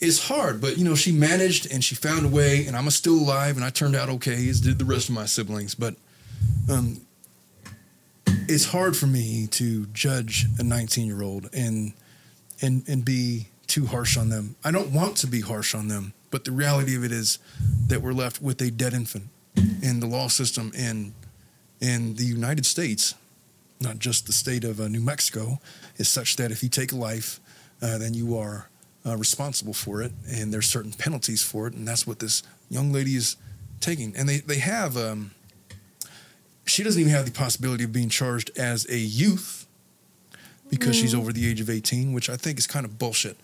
it's hard, but you know, she managed and she found a way, and I'm still alive, and I turned out okay, as did the rest of my siblings. But um, it's hard for me to judge a 19 year old and and and be too harsh on them. I don't want to be harsh on them, but the reality of it is that we're left with a dead infant, and the law system in in the United States, not just the state of uh, New Mexico, is such that if you take a life, uh, then you are uh, responsible for it, and there's certain penalties for it, and that's what this young lady is taking. And they they have. Um, she doesn't even have the possibility of being charged as a youth because she's over the age of 18, which I think is kind of bullshit.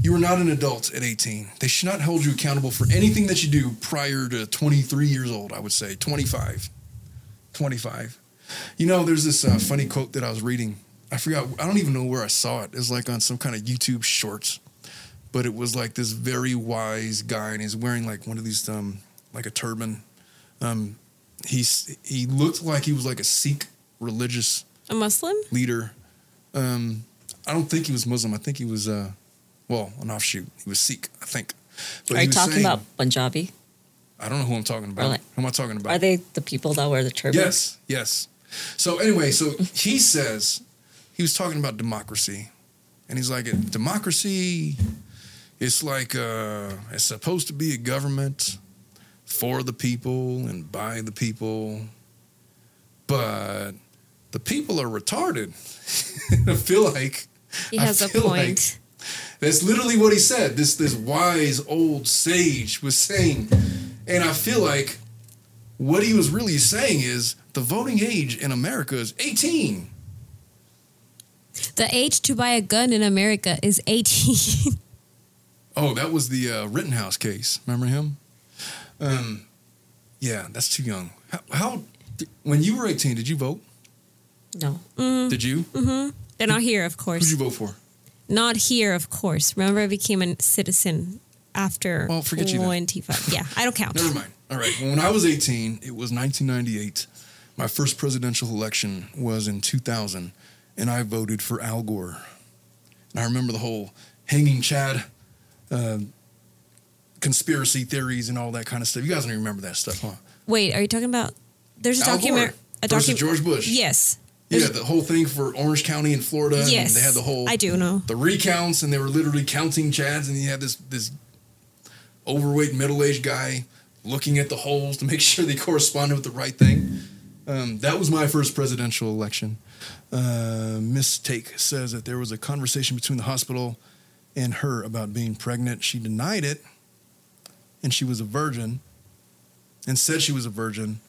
You are not an adult at 18. They should not hold you accountable for anything that you do prior to 23 years old, I would say. 25. 25. You know, there's this uh, funny quote that I was reading. I forgot, I don't even know where I saw it. It was like on some kind of YouTube shorts. But it was like this very wise guy, and he's wearing like one of these, um, like a turban. Um, he's he looked like he was like a Sikh religious a Muslim? leader. Um, I don't think he was Muslim. I think he was, uh, well, an offshoot. He was Sikh, I think. But Are you talking saying- about Punjabi? I don't know who I'm talking about. Like- who am I talking about? Are they the people that wear the turban? Yes, yes. So anyway, so he says he was talking about democracy, and he's like, democracy, it's like uh, it's supposed to be a government for the people and by the people, but the people are retarded. [laughs] I feel like He I has a feel like point. that's literally what he said. This this wise old sage was saying, and I feel like what he was really saying is the voting age in America is 18. The age to buy a gun in America is 18. [laughs] Oh, that was the uh, Rittenhouse case. Remember him? Um, Yeah, that's too young. How, how when you were 18, did you vote? No. Did you? Mm-hmm. They're not here, of course. Who'd you vote for? Not here, of course. Remember, I became a citizen after Well, forget you then. [laughs] Yeah, I don't count. Never mind. All right. Well, when I was 18, it was 1998. My first presidential election was in 2000, and I voted for Al Gore. And I remember the whole hanging Chad uh, conspiracy theories and all that kind of stuff. You guys don't even remember that stuff, huh? Wait, are you talking about? There's a Al document. A versus docu- George Bush. Yes. Yeah, the whole thing for Orange County in Florida. Yes. And they had the whole I do know. the recounts, and they were literally counting Chads, and you had this this overweight middle aged guy looking at the holes to make [laughs] sure they corresponded with the right thing. Um, that was my first presidential election. Uh, Miss Take says that there was a conversation between the hospital and her about being pregnant. She denied it, and she was a virgin, and said she was a virgin.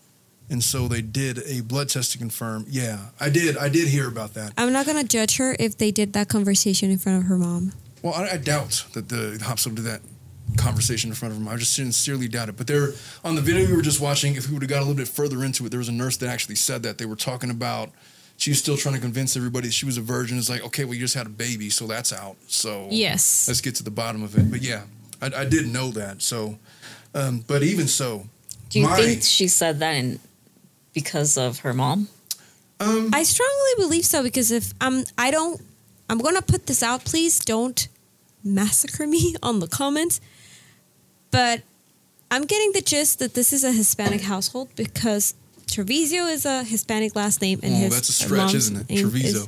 And so they did a blood test to confirm. Yeah, I did. I did hear about that. I'm not gonna judge her if they did that conversation in front of her mom. Well, I, I doubt that the hospital did that conversation in front of him. I just sincerely doubt it. But there, on the video we were just watching, if we would have got a little bit further into it, there was a nurse that actually said that they were talking about. She was still trying to convince everybody she was a virgin. It's like, okay, well, you just had a baby, so that's out. So Yes. let's get to the bottom of it. But yeah, I, I did know that. So, um, but even so, Do you my, think she said that in, because of her mom? um, I strongly believe so because if I'm, I don't, I'm gonna put this out. Please don't massacre me [laughs] on the comments. But I'm getting the gist that this is a Hispanic household because Trevizo is a Hispanic last name and Oh, his that's a stretch, isn't it? name Trevizo. is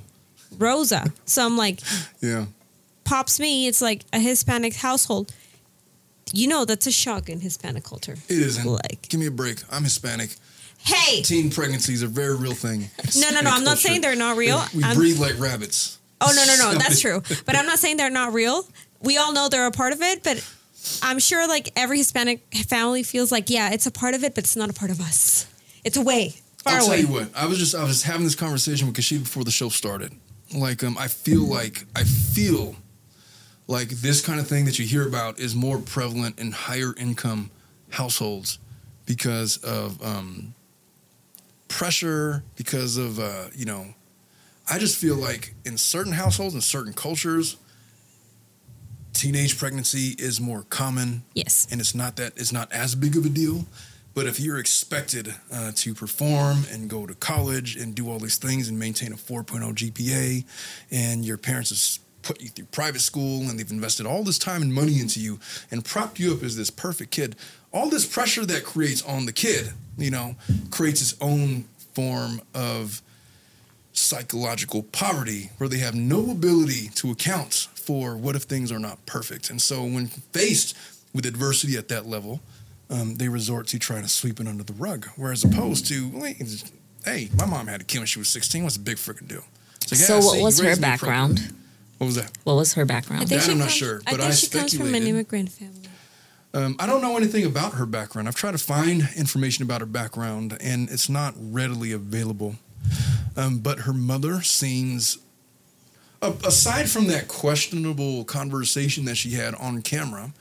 Rosa. So I'm like, [laughs] yeah. pops me. It's like a Hispanic household. You know that's a shock in Hispanic culture. It isn't. Like, Give me a break. I'm Hispanic. Hey, Teen pregnancies are a very real thing. no, no, no. I'm not saying they're not real. We breathe like rabbits. Oh no, no, no, that's [laughs] true. But I'm not saying they're not real. We all know they're a part of it, but I'm sure like every Hispanic family feels like, yeah, it's a part of it, but it's not a part of us. It's away, far I'll away. tell you what. I was just I was having this conversation with Kashid before the show started. Like um, I feel like I feel like this kind of thing that you hear about is more prevalent in higher income households because of um, pressure, because of uh, you know. I just feel like in certain households and certain cultures, teenage pregnancy is more common Yes. and it's not that it's not as big of a deal. But if you're expected uh, to perform and go to college and do all these things and maintain a 4.0 GPA, and your parents have put you through private school and they've invested all this time and money into you and propped you up as this perfect kid, all this pressure that creates on the kid, you know, creates its own form of psychological poverty where they have no ability to account for what if things are not perfect. And so when faced with adversity at that level, um, they resort to trying to sweep it under the rug. Whereas opposed to, hey, my mom had a kid when she was 16. What's a big freaking deal? It's like, so yeah, what see, was her raised me appropriately. background? What was that? What was her I background? think That she I'm not sure, I but think I she comes from an immigrant family. Um, I don't know anything about her background. I've tried to find information about her background, and it's not readily available. Um, but her mother seems, a- aside from that questionable conversation that she had on camera,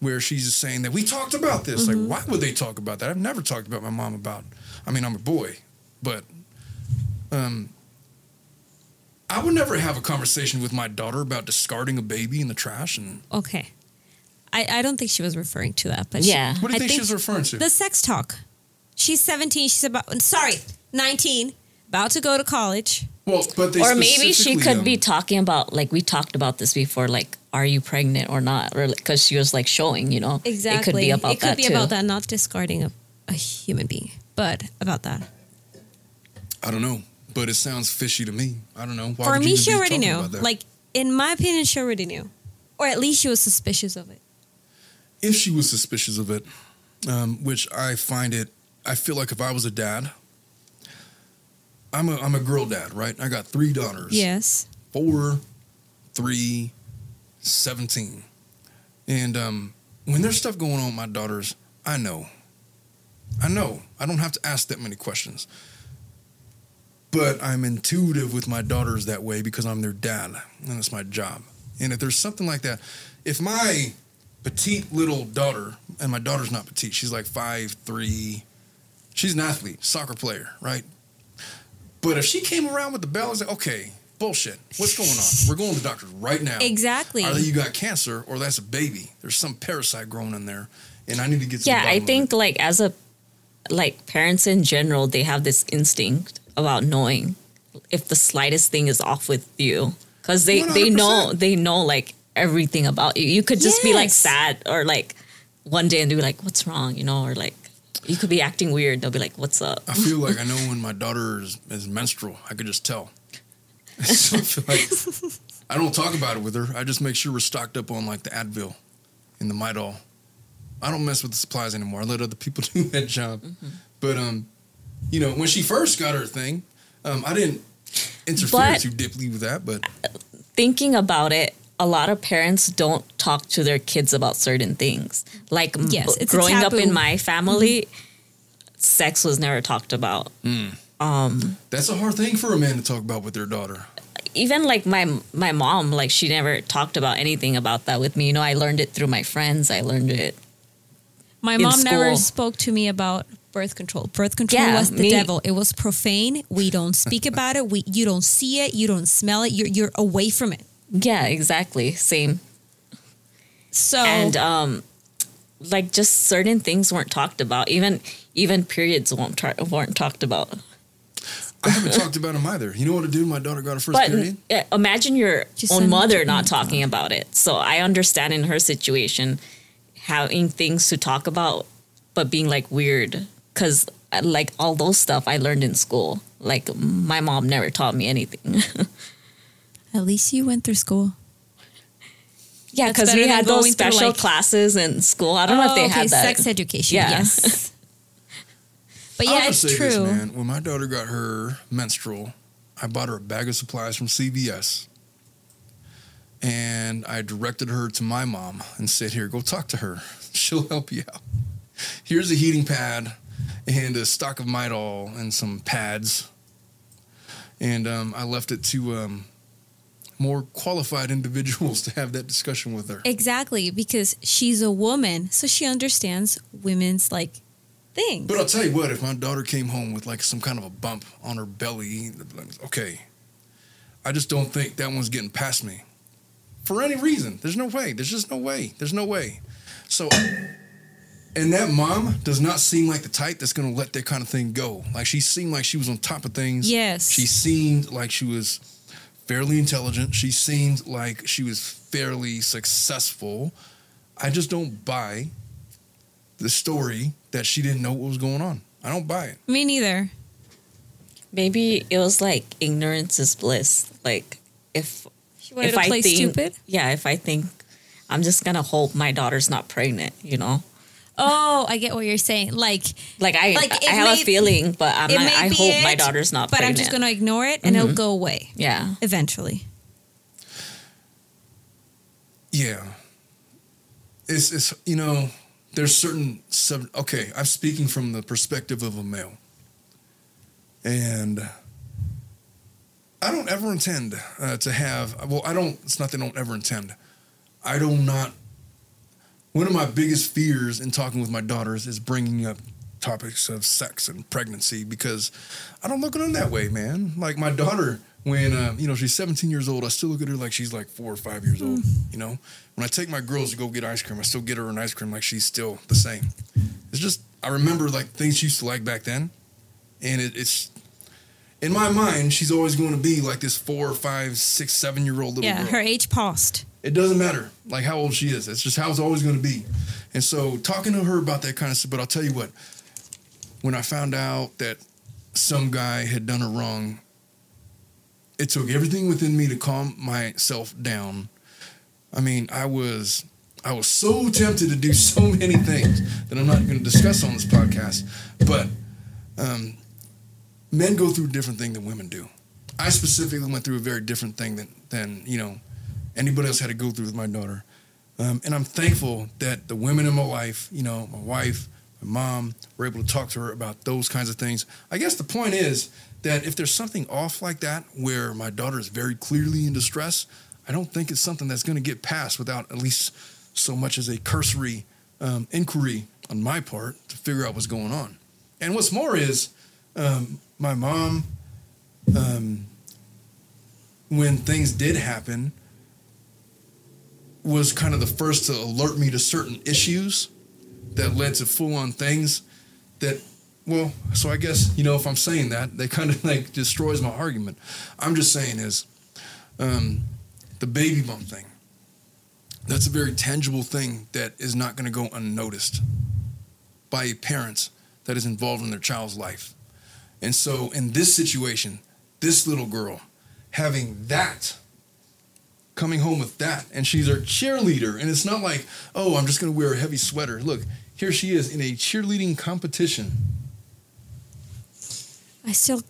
where she's saying that we talked about this. Like, why would they talk about that? I've never talked about my mom about. I mean, I'm a boy, but um, I would never have a conversation with my daughter about discarding a baby in the trash. And Okay. I, I don't think she was referring to that, but Yeah. what do you I think, think she was referring to? the sex talk. She's 17. She's about sorry, 19, about to go to college. well, but they or maybe she could um, be talking about like we talked about this before, like are you pregnant or not, or because she was like showing, you know, Exactly. It could be about It could that be too. about that, not discarding a, a human being, but about that. I don't know, but it sounds fishy to me. I don't know. Why For me, she already knew. Like in my opinion, she already knew, or at least she was suspicious of it. If she was suspicious of it, um, which I find it, I feel like if I was a dad, I'm a I'm a girl dad, right? I got three daughters. Yes. Four, three, 17. And um, when there's stuff going on with my daughters, I know. I know. I don't have to ask that many questions. But I'm intuitive with my daughters that way because I'm their dad and it's my job. And if there's something like that, if my petite little daughter, and my daughter's not petite, she's like five, three, She's an athlete, soccer player, right? But if she came around with the bell, it's like, okay, bullshit. What's going on? We're going to the doctor right now. Exactly. Either you got cancer or that's a baby. There's some parasite growing in there, and I need to get. To yeah i think like as a like parents in general they have this instinct about knowing if the slightest thing is off with you because they they know they know like everything about you you could just be like sad or like one day and be like what's wrong you know or like you could be acting weird they'll be like what's up I feel like I [laughs] know when my daughter is, is menstrual. I could just tell. [laughs] [laughs] so I feel like I don't talk about it with her. I just make sure we're stocked up on like the Advil and the Midol. I don't mess with the supplies anymore. I let other people do that job. Mm-hmm. But um, you know, when she first got her thing, um, I didn't interfere But- too deeply with that. But thinking about it, a lot of parents don't talk to their kids about certain things. Like mm. Yes, it's growing up in my family, mm-hmm. sex was never talked about. Mm. Um, that's a hard thing for a man to talk about with their daughter. even like my my mom, like she never talked about anything about that with me. You know, I learned it through my friends. I learned it. My in mom never spoke to me about birth control. Birth control Yeah, was the me- devil. It was profane. We don't speak about it. We you don't see it. You don't smell it. You're you're away from it. Yeah, exactly. Same. So And um, like just certain things weren't talked about. Even even periods weren't tra- weren't talked about. I haven't talked about them either. You know what to do? My daughter got her first But period. uh, imagine your Just own mother not talking about it. So I understand in her situation having things to talk about, but being like weird because like all those stuff I learned in school. Like my mom never taught me anything. [laughs] at least you went through school. yeah, because we had those special like- classes in school. I don't know if they Oh, okay, had that. sex education. Yeah. Yes. [laughs] But yeah, it's say this, true. man. When my daughter got her menstrual, I bought her a bag of supplies from CVS. And I directed her to my mom and said, Here, go talk to her. [laughs] She'll help you out. Here's a heating pad and a stock of Midol and some pads. And um, I left it to um, more qualified individuals to have that discussion with her. Exactly, because she's a woman, so she understands women's like things. But I'll tell you what, if my daughter came home with like some kind of a bump on her belly, okay, I just don't think that one's getting past me for any reason. There's no way. There's just no way. There's no way. So, and that mom does not seem like the type that's going to let that kind of thing go. Like she seemed like she was on top of things. Yes. She seemed like she was fairly intelligent. She seemed like she was fairly successful. I just don't buy the story that she didn't know what was going on. I don't buy it. Me neither. Maybe it was like ignorance is bliss. Like if She wanted if to I play think, stupid. yeah, if I think I'm just gonna hope my daughter's not pregnant, you know. Oh, I get what you're saying. Like, Like I, Like, I have may- a feeling, but I'm not, I be hope my daughter's not but pregnant. I'm just gonna ignore it and it'll Mhm. go away yeah, eventually. Yeah. It's it's you know, there's certain sub okay, I'm speaking from the perspective of a male. And I don't ever intend uh, to have well, I don't it's not that I don't ever intend. I do not one of my biggest fears in talking with my daughters is bringing up topics of sex and pregnancy because I don't look at them that way, man. Like my daughter, when uh, you know she's 17 years old, I still look at her like she's like four or five years old. You know, when I take my girls to go get ice cream, I still get her an ice cream like she's still the same. It's just I remember like things she used to like back then, and it, it's in my mind she's always going to be like this four, five, six, seven year old little girl. Yeah, girl. her age paused. It doesn't matter like how old she is. It's just how it's always going to be. And so talking to her about that kind of stuff. But I'll tell you what, when I found out that some guy had done her wrong, it took everything within me to calm myself down. I mean, I was I was so tempted to do [laughs] so many things that I'm not going to discuss on this podcast. But um, men go through a different thing than women do. I specifically went through a very different thing than than you know anybody else had to go through with my daughter. Um, and I'm thankful that the women in my life, you know, my wife, my mom, were able to talk to her about those kinds of things. I guess the point is that if there's something off like that where my daughter is very clearly in distress, I don't think it's something that's going to get passed without at least so much as a cursory um, inquiry on my part to figure out what's going on. And what's more is, um, my mom, um, when things did happen, was kind of the first to alert me to certain issues that led to full on things that well so i guess you know if i'm saying that that kind of [laughs] like destroys my argument. I'm just saying is um, the baby bump thing. That's a very tangible thing that is not going to go unnoticed by parents that is involved in their child's life. And so in this situation this little girl having that coming home with that. And she's our cheerleader. And it's not like oh i'm just going to wear a heavy sweater. Look here she is in a cheerleading competition. I still,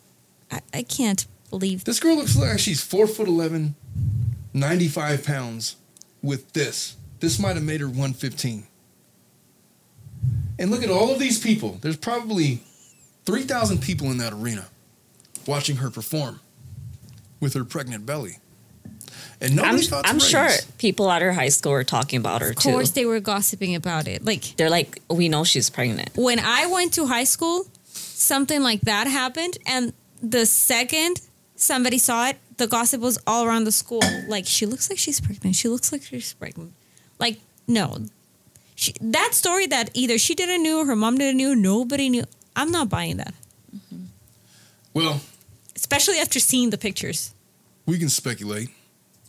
I, I can't believe. this girl looks like she's 4 foot 11 95 pounds with this. This might have made her 115 and look at all of these people. There's probably 3000 people in that arena watching her perform with her pregnant belly and I'm, thought I'm sure people at her high school were talking about her Of too. course, they were gossiping about it. Like They're like, we know she's pregnant. when I went to high school, something like that happened, and the second somebody saw it, the gossip was all around the school. Like she looks like she's pregnant. She looks like she's pregnant. Like no, she, that story that either she didn't knew, her mom didn't knew, nobody knew. I'm not buying that, well especially after seeing the pictures. we can speculate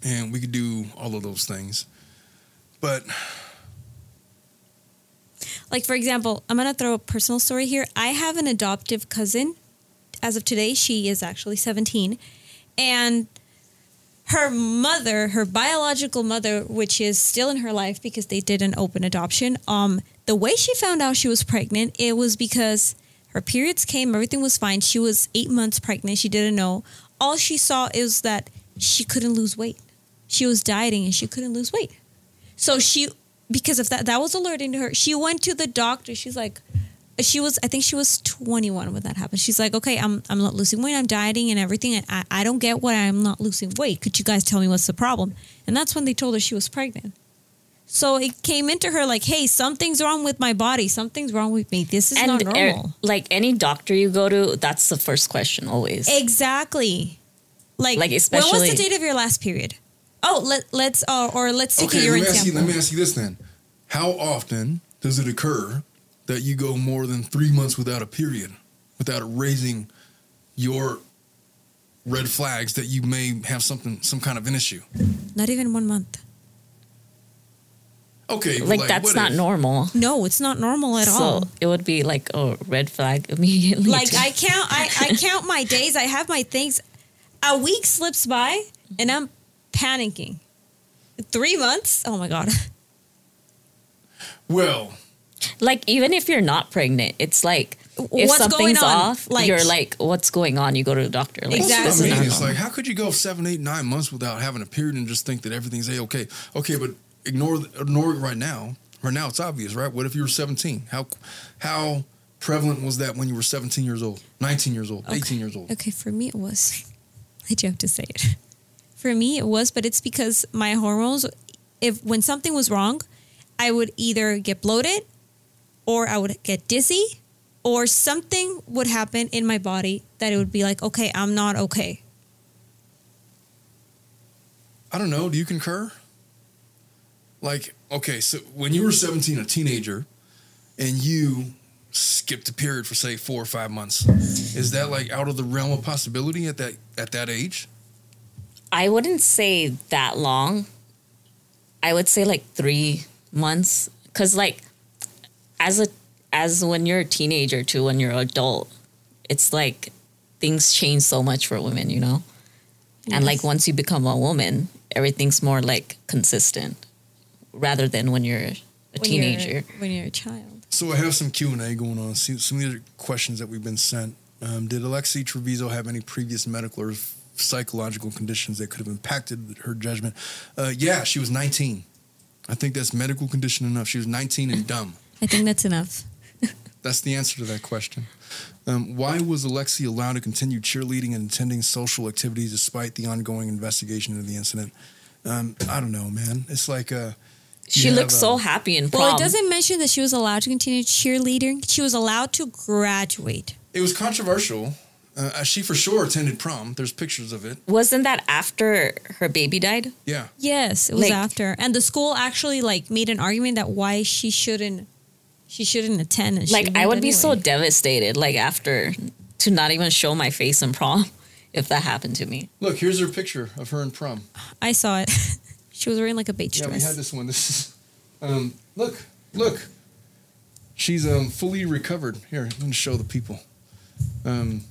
and we could do all of those things but Like for example, I'm gonna throw a personal story here. I have an adoptive cousin. As of today, she is actually 17, and her mother, her biological mother, which is still in her life because they did an open adoption. Um, the way she found out she was pregnant, it was because her periods came, everything was fine. She was eight months pregnant. She didn't know. All she saw is that she couldn't lose weight. She was dieting and she couldn't lose weight. So she, because of that, that was alerting to her. She went to the doctor. She's like, she was, I think she was 21 when that happened. She's like, okay, I'm, I'm not losing weight. I'm dieting and everything. And I, I don't get why I'm not losing weight. Could you guys tell me what's the problem? And that's when they told her she was pregnant. So it came into her like, hey, something's wrong with my body. Something's wrong with me. This is not er- normal. like any doctor you go to, that's the first question always. Exactly. Like, Like, especially when was the date of your last period? Oh, let, let's, uh, or let's take a Okay, let urine me, ask you, let me ask you this then. How often does it occur that you go more than three months without a period, without raising your red flags that you may have something, some kind of an issue? Not even one month. Okay, but like, that's not if? normal. No, it's not normal at so all. it would be like a red flag [laughs] immediately. Like I count, I, I count my days. I have my things. A week slips by, and I'm panicking. Three months? Oh my god! [laughs] Well, like even if you're not pregnant, it's like if What's going something's on? off, Like- you're like, what's going on? You go to the doctor. Like, Exactly. I mean, it's like, how could you go seven, eight, nine months without having a period and just think that everything's a okay? Okay, but ignore ignore it right now. Right now, it's obvious, right? What if you were 17? How how prevalent was that when you were 17 years old, 19 years old, 18 years old? Okay, for me it was. Did you have to say it? For me it was, but it's because my hormones. If when something was wrong, I would either get bloated, or I would get dizzy, or something would happen in my body that it would be like, okay, I'm not okay. I don't know. Do you concur? Like, okay, so when you were 17, a teenager, and you skipped a period for say four or five months, is that like out of the realm of possibility at that at that age? I wouldn't say that long. I would say like three months, because like as a as when you're a teenager to when you're an adult, it's like things change so much for women, you know. And like once you become a woman, everything's more like consistent, rather than when you're a When you're- teenager. when you're a child. So I have some Q and A going on. See some of the questions that we've been sent. Um, did Alexee Trevizo have any previous medical or psychological conditions that could have impacted her judgment? Uh, yeah, she was 19. I think that's medical condition enough. She was 19 and dumb. I think that's enough. [laughs] That's the answer to that question. Um, why was Alexee allowed to continue cheerleading and attending social activities despite the ongoing investigation into the incident? Um, I don't know, man. It's like, uh, She You looked have, so happy in prom. Well, it doesn't mention that she was allowed to continue cheerleading. She was allowed to graduate. It was controversial. Uh, she for sure attended prom. There's pictures of it. Wasn't that after her baby died? Yeah. Yes, it was Like- after, and the school actually like made an argument that why she shouldn't, she shouldn't attend. And Like I went would be so devastated, like after to not even show my face in prom, [laughs] if that happened to me. Look, here's her picture of her in prom. I saw it. [laughs] she was wearing like a beige Yeah, we had this one. [laughs] This is, um, look, look. She's um fully recovered. Here, let me show the people. Um,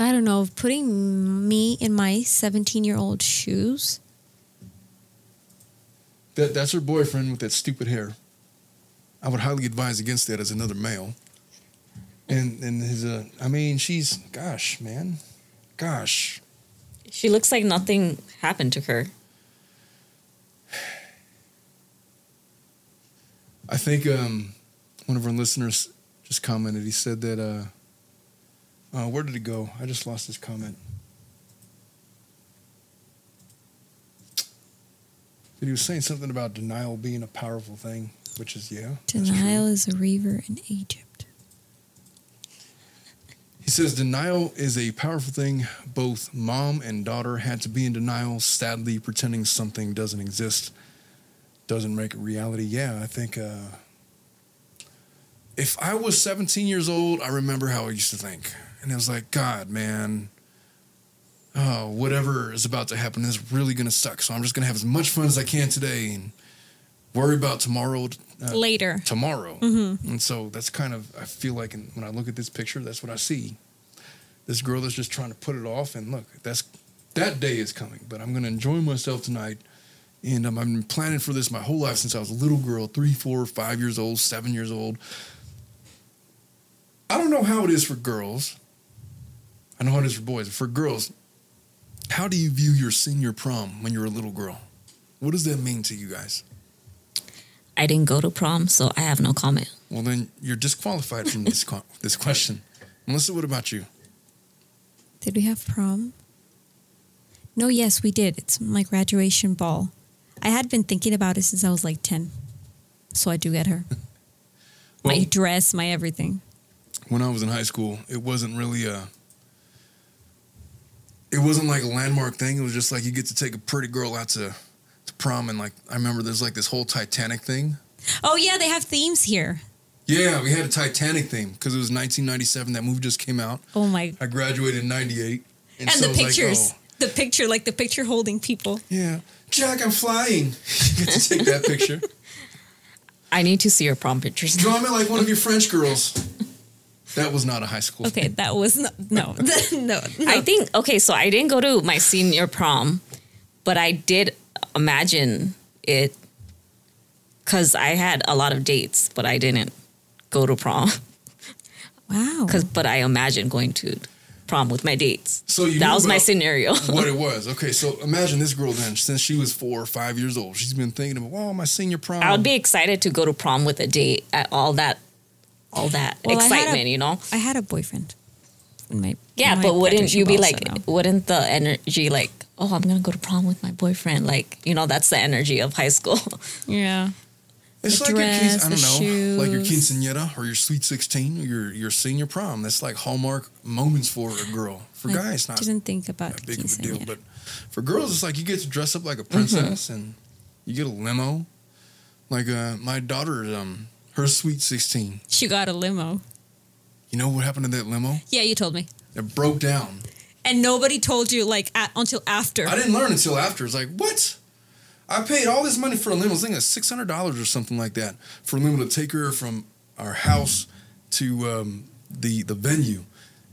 I don't know. Putting me in my seventeen-year-old shoes. that that's her boyfriend with that stupid hair. I would highly advise against that as another male. And and his uh, I mean, she's gosh, man, gosh. She looks like nothing happened to her. I think um, one of our listeners just commented. He said that. Uh, uh, where did it go? I just lost this comment. But he was saying something about denial being a powerful thing, which is yeah. Denial is a river in Egypt. He says denial is a powerful thing. Both mom and daughter had to be in denial, sadly pretending something doesn't exist, doesn't make it reality. Yeah, I think uh, if I was 17 years old, I remember how I used to think. And it was like, God, man, oh, whatever is about to happen is really going to suck. So I'm just going to have as much fun as I can today and worry about tomorrow. Uh, Later. tomorrow. Mhm. And so that's kind of, I feel like in, when I look at this picture, that's what I see. This girl that's just trying to put it off. And look, that's that day is coming, but I'm going to enjoy myself tonight. And um, I've been planning for this my whole life since I was a little girl, three, four, five years old, seven years old. I don't know how it is for girls. I know how it is for boys. For girls, how do you view your senior prom when you're a little girl? What does that mean to you guys? I didn't go to prom, so I have no comment. Well, then you're disqualified from this co- [laughs] this question. Melissa, what about you? Did we have prom? No, yes, we did. It's my graduation ball. I had been thinking about it since I was like 10. So I do get her. [laughs] my dress, my everything. When I was in high school, it wasn't really a. It wasn't like a landmark thing. It was just like you get to take a pretty girl out to, to prom, and like I remember there's like this whole Titanic thing. Oh, yeah, they have themes here. Yeah, we had a Titanic theme because it was 1997. That movie just came out. Oh, my. I graduated in '98, And, so the it was like, pictures. oh, The picture, like the picture holding people. yeah, Jack, I'm flying. [laughs] you get to take that picture. [laughs] I need to see your prom pictures. Draw me like one of your French girls. That was not a high school. Okay, that was not, no, [laughs] no, no. I think okay, so I didn't go to my senior prom, but I did imagine it because I had a lot of dates, but I didn't go to prom. Wow. Cause, but I imagined going to prom with my dates. So you that was my scenario. [laughs] what it [laughs] was. Okay, so imagine this girl then, since she was four or five years old, she's been thinking about, wow, my senior prom. I would be excited to go to prom with a date at all that, all that Well, I had a- excitement, you know. I had a boyfriend. In my, Yeah, in my but wouldn't you be like, so no. wouldn't the energy like, oh, I'm gonna go to prom with my boyfriend? Like, you know, that's the energy of high school. [laughs] Yeah. It's the like your dress, quince, I don't the know, like your shoes. quinceanera or your sweet sixteen or your your senior prom. That's like hallmark moments for a girl. For I guys, not didn't think about that big of a deal, but for girls, it's like you get to dress up like a princess and you get a limo. Like uh, my daughter, um, her sweet sixteen. She got a limo. You know what happened to that limo? Yeah, you told me. It broke down. And nobody told you like at, until after. I didn't learn until after. It's like, what? I paid all this money for a limo. I was thinking six hundred dollars or something like that for a limo to take her from our house to um, the the venue,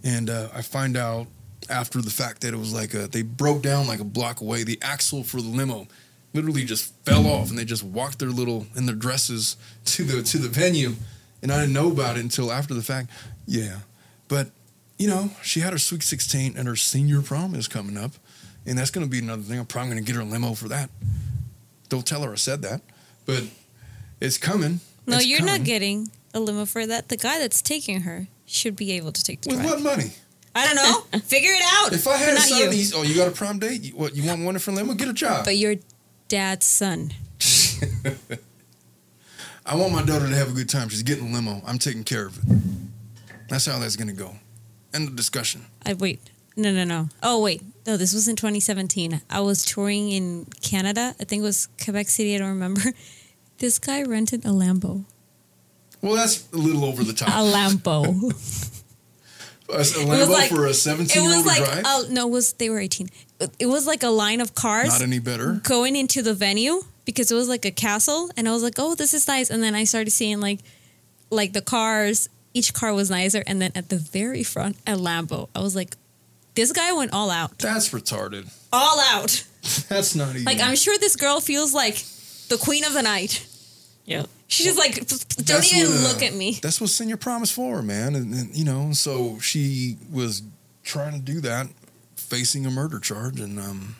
and uh, I find out after the fact that it was like a, they broke down like a block away. The axle for the limo literally just fell off, and they just walked their little in their dresses to the to the venue, and I didn't know about it until after the fact. Yeah, but you know, she had her sweet sixteen, and her senior prom is coming up. And that's going to be another thing. I'm probably going to get her a limo for that. Don't tell her I said that, but it's coming. no, It's you're coming. not getting a limo for that. The guy that's taking her should be able to take the With drive. what money? I don't know. [laughs] Figure it out. If I But had a son, you. he's, oh, you got a prom date? You, what, you want one for limo? Get a job. But your dad's son. [laughs] I want my daughter to have a good time. She's getting a limo. I'm taking care of it. That's how that's gonna go. End of discussion. I wait. No, no, no. Oh, wait. No, this was in 2017. I was touring in Canada. I think it was Quebec City. I don't remember. [laughs] This guy rented a Lambo. Well, that's a little over the top. A Lambo. A, [laughs] a Lambo for a 17 year old like drive. uh, no, was they were 18. It was like a line of cars Not any better. going into the venue because it was like a castle, and I was like, oh, this is nice. And then I started seeing like, like the cars. Each car was nicer, and then at the very front, a Lambo. I was like, this guy went all out, That's retarded. all out. [laughs] That's not even. Like I'm sure this girl feels like the queen of the night. Yeah. She's just like, don't That's even what, uh, look at me. That's what senior prom is for, man. And, and you know, so she was trying to do that, facing a murder charge, and um,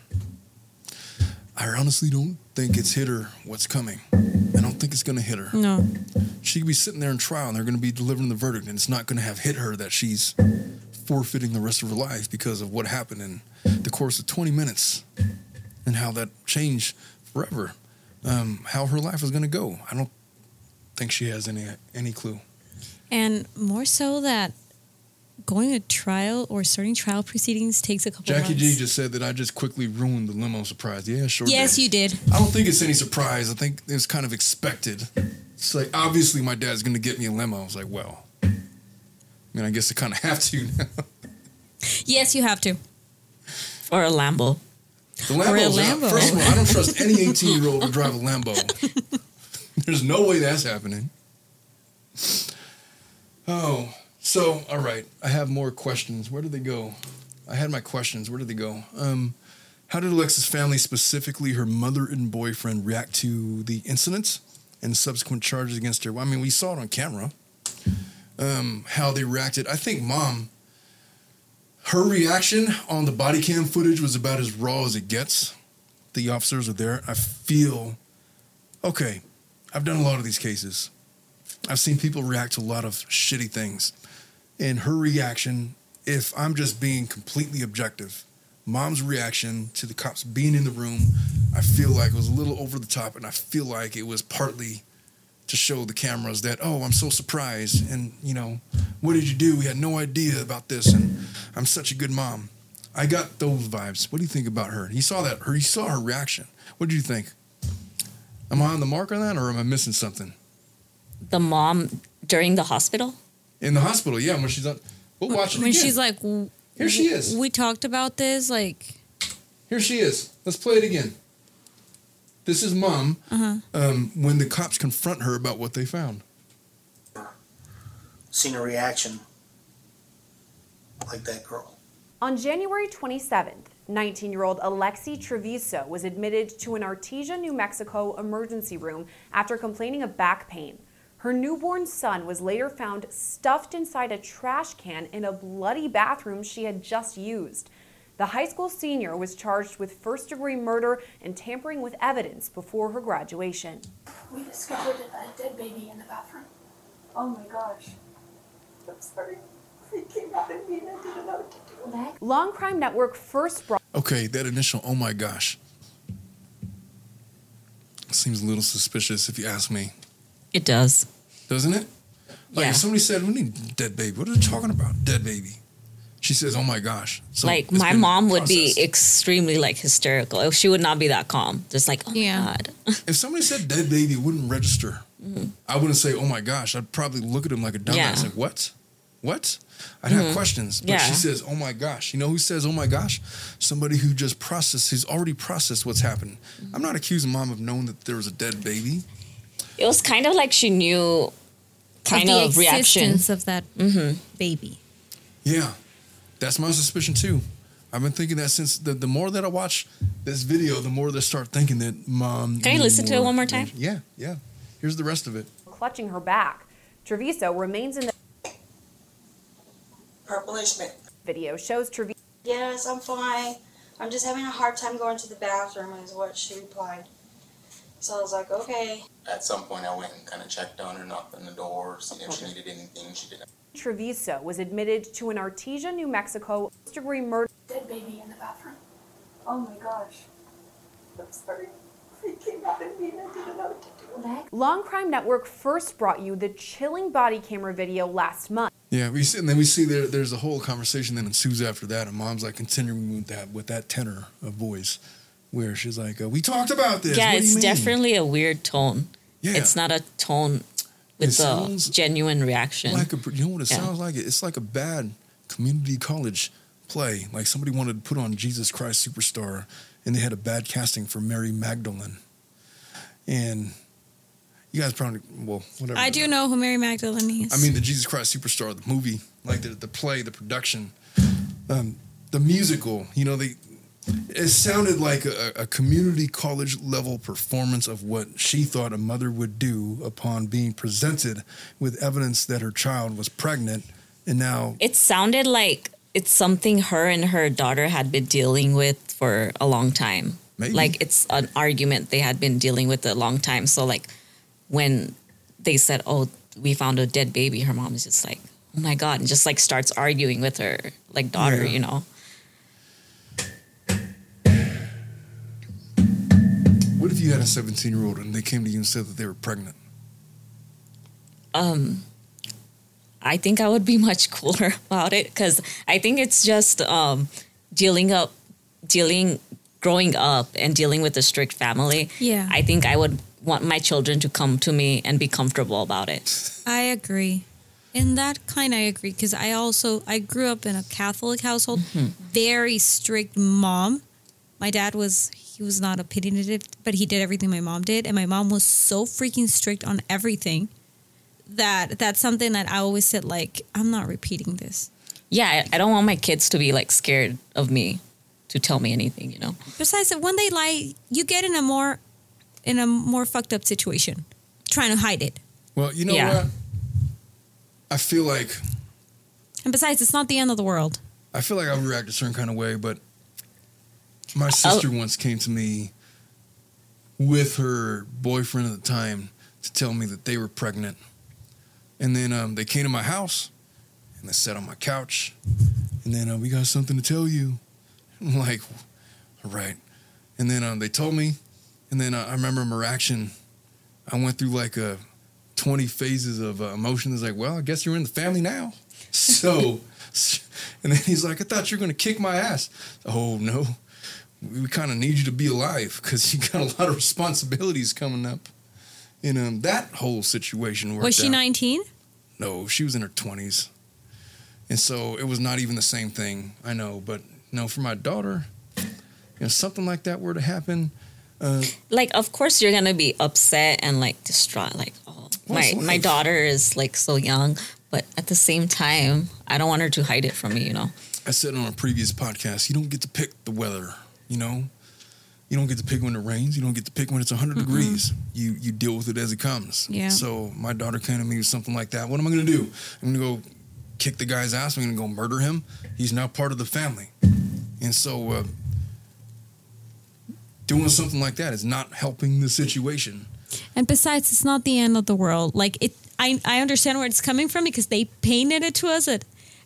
I honestly don't think it's hit her what's coming. I don't think it's going to hit her. No. She could be sitting there in trial, and they're going to be delivering the verdict, and it's not going to have hit her that she's forfeiting the rest of her life because of what happened in the course of 20 minutes, and how that changed forever. Um, how her life is going to go. I don't think she has any any clue. And more so that going to trial or starting trial proceedings takes a couple Jackie months. G just said that I just quickly ruined the limo surprise. Yeah, sure. yes, did. you did. I don't think it's any surprise. I think it was kind of expected. It's like obviously my dad's going to get me a limo. I was like, well, I mean, I guess I kind of have to [laughs] now. Yes, you have to. Or a Lambo. The Or a Lambo's out. Lambo. First of all, I don't trust any [laughs] 18 year old to drive a Lambo. [laughs] There's no way that's happening. Oh, so all right. I have more questions. Where did they go? I had my questions. Where did they go? Um, how did Alexee's family, specifically her mother and boyfriend, react to the incidents and subsequent charges against her? Well, I mean, we saw it on camera. Um, how they reacted. I think mom her reaction on the body cam footage was about as raw as it gets. The officers are there. I feel okay. I've done a lot of these cases. I've seen people react to a lot of shitty things. And her reaction, if I'm just being completely objective, mom's reaction to the cops being in the room, I feel like it was a little over the top. And I feel like it was partly to show the cameras that, oh, I'm so surprised. And, you know, what did you do? We had no idea about this. And I'm such a good mom. I got those vibes. What do you think about her? You saw that. Her, you saw her reaction. What did you think? Am I on the mark on that, or am I missing something? The mom during the hospital? In the hospital, yeah. When she's on, we'll watch it when again. she's like, w- Here she is. We talked about this, like, Here she is. Let's play it again. This is mom uh-huh. um, when the cops confront her about what they found. Seen a reaction like that girl. On January 27th, 19 year old Alexee Trevizo was admitted to an Artesia, New Mexico emergency room after complaining of back pain. Her newborn son was later found stuffed inside a trash can in a bloody bathroom she had just used. The high school senior was charged with first degree murder and tampering with evidence before her graduation. We discovered a dead baby in the bathroom. Oh my gosh. I'm sorry. It came out of me and I didn't know what to do. Law&Crime Network first brought Okay, that initial, oh my gosh. Seems a little suspicious if you ask me. It does. Doesn't it? Like Yeah. if somebody said, we need dead baby. What are they talking about? Dead baby. She says, oh my gosh. So like my been mom would be extremely like hysterical. Oh, she would not be that calm. Just like, oh Yeah. my god. [laughs] If somebody said dead baby, wouldn't register. Mm-hmm. I wouldn't say, oh my gosh. I'd probably look at him like a dumbass. Yeah. Like, what? What? I'd have mm-hmm. questions. But Yeah. she says, oh my gosh. You know who says, oh my gosh? Somebody who just processed, who's already processed what's happened. Mm-hmm. I'm not accusing mom of knowing that there was a dead baby. It was kind of like she knew kind the of reaction. of that mm-hmm. baby. Yeah, that's my suspicion too. I've been thinking that since the, the more that I watch this video, the more they start thinking that mom. Can you knew listen to it one more time? Yeah, yeah. Here's the rest of it. clutching her back. Trevizo remains in the Purplish ma- video, shows Trevizo Yes, I'm fine. I'm just having a hard time going to the bathroom, is what she replied. So I was like, okay. At some point, I went and kind of checked on her, knocked on the door, seen if she needed anything. She didn't. Trevizo was admitted to an Artesia, New Mexico first degree murder Dead baby in the bathroom. Oh my gosh. I'm sorry. freaking out at me and I didn't know what to do. Law&Crime Network first brought you the chilling body camera video last month. Yeah, we see, and then we see there. There's a whole conversation that ensues after that, and mom's like continuing with that with that tenor of voice, where she's like, uh, "We talked about this." yeah, What do you it's mean?" definitely a weird tone. Yeah. It's not a tone with It the genuine reaction. like a. You know what it Yeah. sounds like? It's like a bad community college play. Like somebody wanted to put on Jesus Christ Superstar, and they had a bad casting for Mary Magdalene, and you guys probably well whatever. I do know who Mary Magdalene is. I mean, the Jesus Christ Superstar, the movie, like the, the play, the production, um, the musical. You know, they it sounded like a, a community college level performance of what she thought a mother would do upon being presented with evidence that her child was pregnant, and now it sounded like it's something her and her daughter had been dealing with for a long time. Maybe. Like it's an argument they had been dealing with a long time. So like when they said, "Oh, we found a dead baby," her mom is just like, "Oh my god," and just like starts arguing with her like daughter, Yeah. you know. What if you had a 17 year old and they came to you and said that they were pregnant? um I think I would be [laughs] much cooler about it because I think it's just um dealing up dealing growing up and dealing with a strict family. Yeah. I think I would want my children to come to me and be comfortable about it. I agree. In that kind, I agree because I also I grew up in a Catholic household, very strict mom. My dad was he was not opinionated, but he did everything my mom did, and my mom was so freaking strict on everything that that's something that I always said like I'm not repeating this. Yeah, I, I don't want my kids to be like scared of me to tell me anything, you know. Besides, when they lie, you get in a more in a more fucked up situation, trying to hide it. Well, you know Yeah. what? I feel like And besides, it's not the end of the world. I feel like I would react a certain kind of way, but my Oh. sister once came to me with her boyfriend at the time to tell me that they were pregnant. And then um, they came to my house and they sat on my couch. And then uh, we got something to tell you. [laughs] I'm like, all right. And then um, they told me. And then uh, I remember my reaction. I went through like a 20 phases of uh, emotion. It's like, well, I guess you're in the family now. [laughs] So, [laughs] and then he's like, I thought you were going to kick my ass. Oh, no. We kind of need you to be alive because you got a lot of responsibilities coming up. And um, that whole situation worked Was she out. 19? No, she was in her 20s. And so it was not even the same thing, I know. But, no, for my daughter, you know, something like that were to happen, uh, Like, of course, you're gonna be upset and like distraught. Like, oh, my my daughter is like so young, but at the same time, I don't want her to hide it from me. You know. I said on a previous podcast, you don't get to pick the weather, you know? You don't get to pick when it rains. You don't get to pick when it's 100 degrees. You you deal with it as it comes. Yeah. So my daughter came to me with something like that. What am I going to do? I'm going to go kick the guy's ass. I'm going to go murder him. He's now part of the family. And so uh, doing something like that is not helping the situation. And besides, it's not the end of the world. Like it, I I understand where it's coming from because they painted it to us as,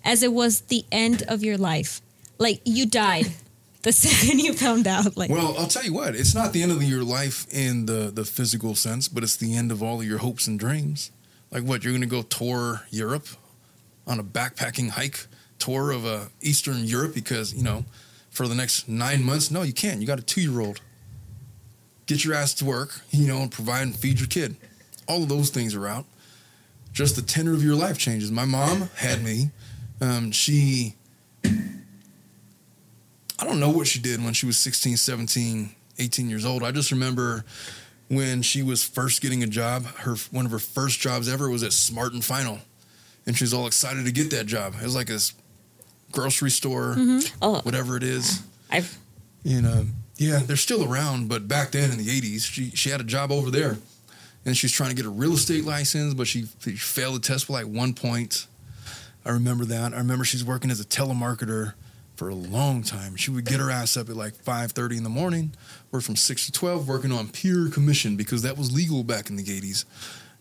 as it was the end of your life. Like you died the second you found out. Like Well, I'll tell you what, it's not the end of your life in the, the physical sense, but it's the end of all of your hopes and dreams. Like what, you're going to go tour Europe on a backpacking hike tour of uh, Eastern Europe because, you know, for the next nine months? No, you can't. You got a two year old. Get your ass to work, you know, and provide and feed your kid. All of those things are out. Just the tenor of your life changes. My mom had me. Um, she I don't know what she did when she was 16, 17, 18 years old. I just remember when she was first getting a job, her one of her first jobs ever was at Smart and Final. And she was all excited to get that job. It was like a s- grocery store, mm-hmm. Oh, whatever it is. I've You know, yeah, they're still around, but back then in the 80s, she, she had a job over there. And she's trying to get a real estate license, but she, she failed the test by like one point. I remember that. I remember she's working as a telemarketer for a long time. She would get her ass up at like 5.30 in the morning, work from 6 to 12, working on pure commission because that was legal back in the 80s.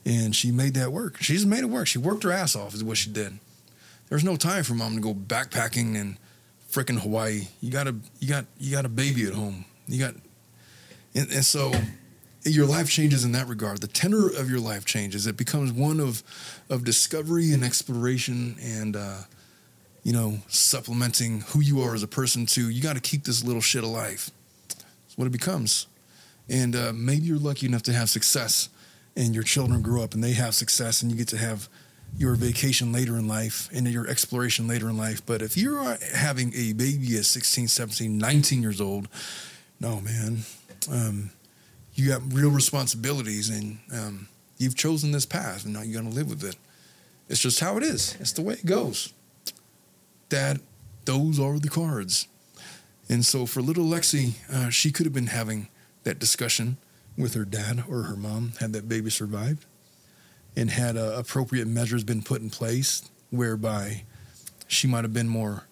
And she made that work. She just made it work. She worked her ass off is what she did. There's no time for mom to go backpacking in frickin' Hawaii. You got a you got you got a baby at home. You got and, and so your life changes in that regard. The tenor of your life changes. It becomes one of of discovery and exploration, and uh, you know, supplementing who you are as a person. To you got to keep this little shit alive. That's what it becomes. And uh, maybe you're lucky enough to have success, and your children grow up and they have success, and you get to have your vacation later in life and your exploration later in life. But if you're having a baby at 16, 17, 19 years old, no, man. Um, you got real responsibilities and um, you've chosen this path and now you're going to live with it. It's just how it is. It's the way it goes. Dad, those are the cards. And so for little Lexi, uh, she could have been having that discussion with her dad or her mom had that baby survived and had uh, appropriate measures been put in place whereby she might have been more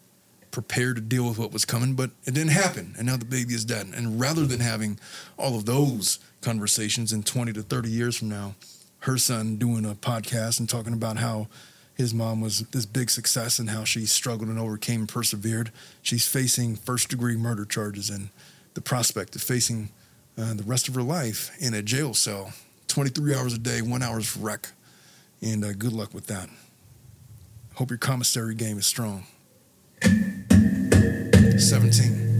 prepared to deal with what was coming, but it didn't happen. And now the baby is dead. And rather than having all of those conversations in 20 to 30 years from now, her son doing a podcast and talking about how his mom was this big success and how she struggled and overcame and persevered. She's facing first degree murder charges and the prospect of facing uh, the rest of her life in a jail cell 23 hours a day, one hour's wreck. And uh, good luck with that. Hope your commissary game is strong. 17.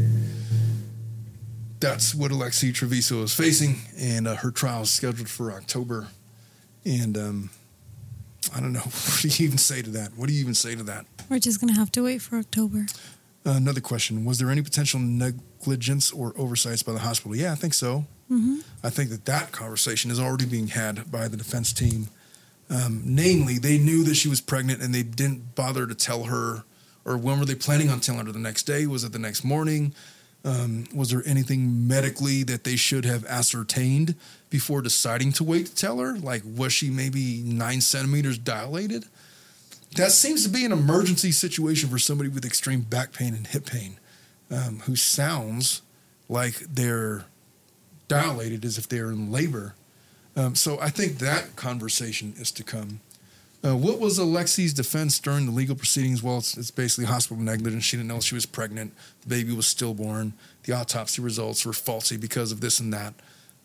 That's what Alexee Trevizo is facing, and uh, her trial is scheduled for October. And um, I don't know. [laughs] What do you even say to that? What do you even say to that? We're just gonna have to wait for October. Uh, another question: Was there any potential negligence or oversights by the hospital? Yeah, I think so. Mm-hmm. I think that that conversation is already being had by the defense team. Um, namely, they knew that she was pregnant and they didn't bother to tell her. Or when were they planning on telling her the next day? Was it the next morning? Um, was there anything medically that they should have ascertained before deciding to wait to tell her? Like, was she maybe nine centimeters dilated? That seems to be an emergency situation for somebody with extreme back pain and hip pain um, who sounds like they're dilated as if they're in labor. Um, so I think that conversation is to come. Uh, what was Alexee's defense during the legal proceedings? Well, it's, it's, basically hospital negligence. She didn't know she was pregnant. The baby was stillborn. The autopsy results were faulty because of this and that.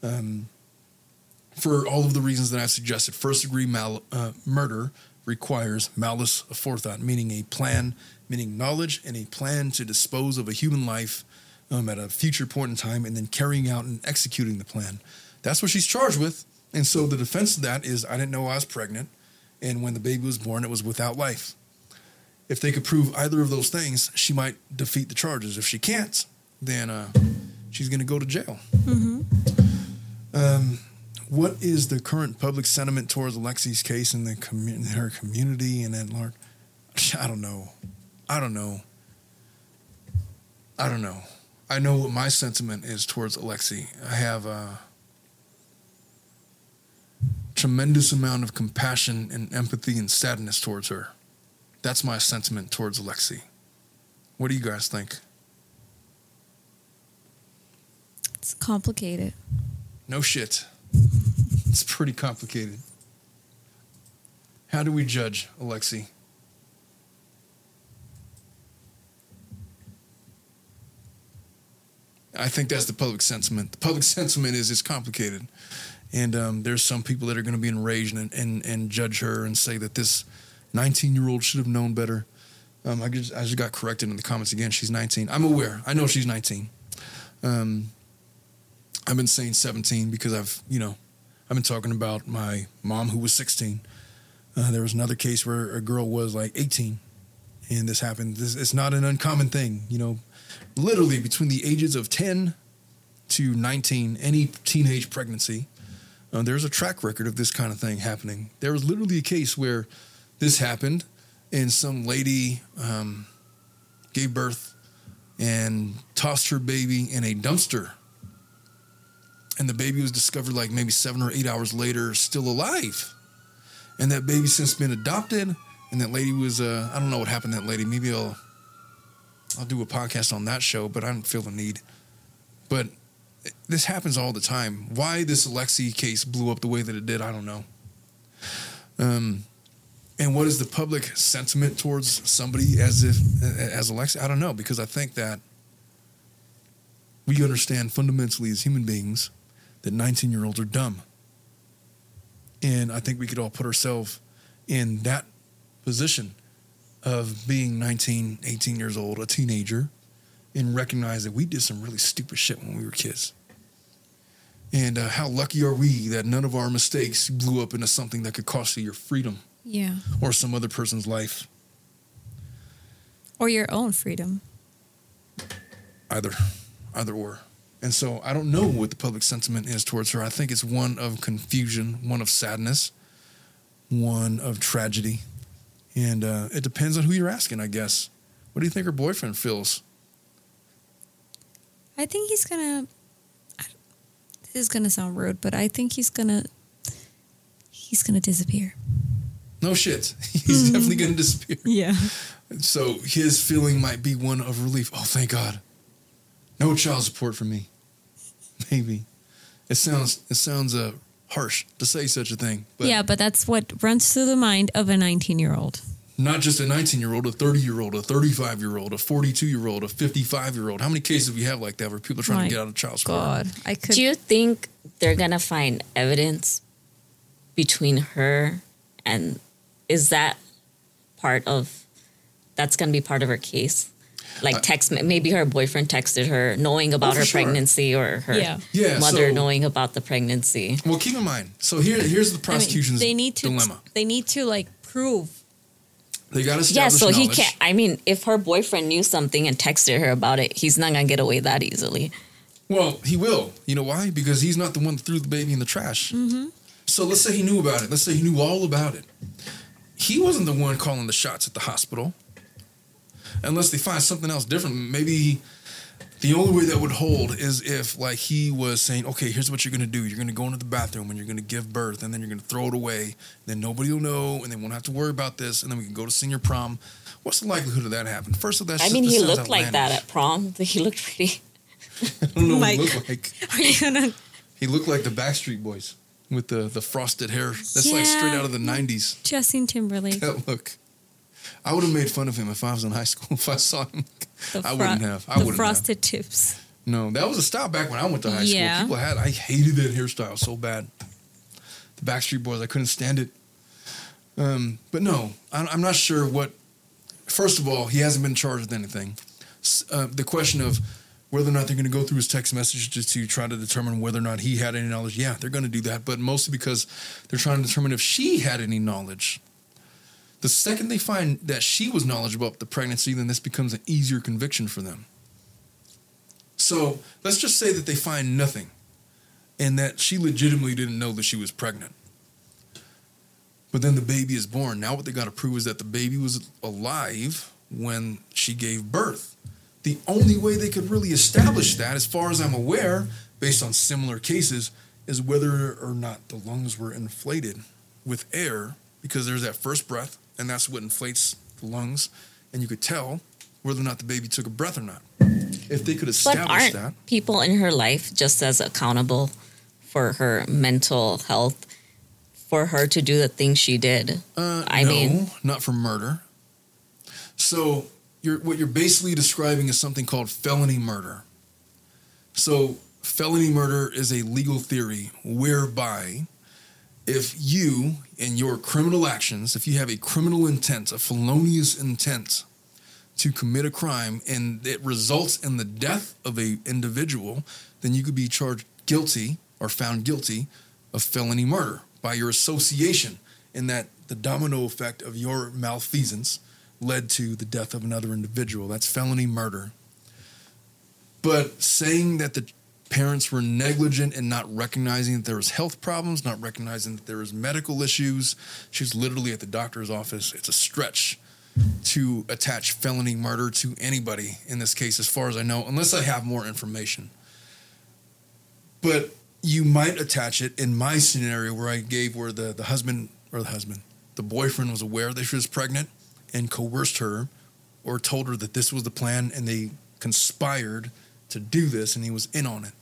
Um, for all of the reasons that I've suggested, first degree mal- uh, murder requires malice aforethought, meaning a plan, meaning knowledge and a plan to dispose of a human life um, at a future point in time and then carrying out and executing the plan. That's what she's charged with. And so the defense of that is I didn't know I was pregnant. And when the baby was born, it was without life. If they could prove either of those things, she might defeat the charges. If she can't, then uh, she's going to go to jail. Mm-hmm. Um, what is the current public sentiment towards Alexee's case in the commu- in her community and at large? I don't know. I don't know. I don't know. I know what my sentiment is towards Alexee. I have a tremendous amount of compassion and empathy and sadness towards her. That's my sentiment towards Alexee. What do you guys think? It's complicated. No shit. It's pretty complicated. How do we judge Alexee? I think that's the public sentiment. The public [laughs] sentiment is it's complicated, and um, there's some people that are going to be enraged and, and and judge her and say that this 19 year old should have known better. Um, I just I just got corrected in the comments again. She's 19. I'm aware. I know she's 19. Um, I've been saying 17 because I've you know I've been talking about my mom who was 16. Uh, there was another case where a girl was like 18, and this happened. This, it's not an uncommon thing, you know literally between the ages of 10 to 19, any teenage pregnancy, uh, there's a track record of this kind of thing happening. There was literally a case where this happened, and some lady um, gave birth and tossed her baby in a dumpster. And the baby was discovered like maybe seven or eight hours later, still alive. And that baby since been adopted. And that lady was, uh, I don't know what happened to that lady. Maybe I'll I'll do a podcast on that show, but I don't feel the need. But this happens all the time. Why this Alexee case blew up the way that it did, I don't know. Um, and what is the public sentiment towards somebody as if as Alexee? I don't know because I think that we understand fundamentally as human beings that 19 year olds are dumb. And I think we could all put ourselves in that position of being 19, 18 years old, a teenager, and recognize that we did some really stupid shit when we were kids. And uh, how lucky are we that none of our mistakes blew up into something that could cost you your freedom Yeah. or some other person's life? Or your own freedom. either either or and so i don't know what the public sentiment is towards her i think it's one of confusion one of sadness one of tragedy and uh, it depends on who you're asking i guess what do you think her boyfriend feels I think he's gonna. I- This is gonna sound rude, but I think he's gonna. He's gonna disappear. no shit [laughs] he's definitely to [laughs] disappear Yeah. so his feeling might be one of relief oh thank god no child support for me maybe it sounds it sounds uh, harsh to say such a thing but yeah, but that's what runs through the mind of a 19 year old. not just a 19 year old, a 30 year old, a 35 year old, a 42 year old, a 55 year old. How many cases have you have like that where people are trying My to get out of child support? God, I could. Do you think they're gonna find evidence between her and is that part of that's gonna be part of her case? Like text, maybe her boyfriend texted her knowing about Uh, Oh, her sure. pregnancy, or her Yeah. Yeah, mother so- knowing about the pregnancy. Well, keep in mind. So here, here's the I mean, prosecution's they need to. dilemma. They need to like prove. They got to Yeah, establish so he can't. I mean, if her boyfriend knew something and texted her about it, he's not gonna get away that easily. Well, he will. You know why? Because he's not the one that threw the baby in the trash. Mm-hmm. So let's say he knew about it. Let's say he knew all about it. He wasn't the one calling the shots at the hospital. Unless they find something else different. Maybe the only way that would hold is if like he was saying, okay, here's what you're gonna do. You're gonna go into the bathroom and you're gonna give birth and then you're gonna throw it away. Then nobody will know and they won't have to worry about this and then we can go to senior prom. What's the likelihood of that happening? First of all, that's I mean, he sounds looked like that at prom. [laughs] He looked pretty. [laughs] I don't know what he looked like. Are you gonna? He looked like the Backstreet Boys with the, the frosted hair. That's like straight out of the 90s. Justin Timberlake. That look. I would have made fun of him if I was in high school. [laughs] If I saw him, The I fro- wouldn't have. I wouldn't have. frosted tips. No, that was a style back when I went to high Yeah. school. People had, I hated that hairstyle so bad. The Backstreet Boys, I couldn't stand it. Um, but no, I- I'm not sure what. First of all, he hasn't been charged with anything. Uh, the question of whether or not they're going to go through his text messages to try to determine whether or not he had any knowledge. Yeah, they're going to do that, but mostly because they're trying to determine if she had any knowledge. The second they find that she was knowledgeable about the pregnancy, then this becomes an easier conviction for them. So let's just say that they find nothing and that she legitimately didn't know that she was pregnant. But then the baby is born. Now, what they got to prove is that the baby was alive when she gave birth. The only way they could really establish that, as far as I'm aware, based on similar cases, is whether or not the lungs were inflated with air, because there's that first breath, and that's what inflates the lungs. And you could tell whether or not the baby took a breath or not. If they could establish But aren't that. people in her life just as accountable for her mental health for her to do the things she did? Uh, I no, mean- not for murder. So you're what you're basically describing is something called felony murder. So felony murder is a legal theory whereby if you in your criminal actions, if you have a criminal intent, a felonious intent to commit a crime and it results in the death of a individual, then you could be charged guilty or found guilty of felony murder by your association in that the domino effect of your malfeasance led to the death of another individual. That's felony murder. But saying that the parents were negligent in not recognizing that there was health problems, not recognizing that there was medical issues, She was literally at the doctor's office. It's a stretch to attach felony murder to anybody in this case, as far as I know, unless I have more information. But you might attach it in my scenario where I gave where the, the husband or the husband, the boyfriend was aware that she was pregnant and coerced her or told her that this was the plan and they conspired to do this and he was in on it.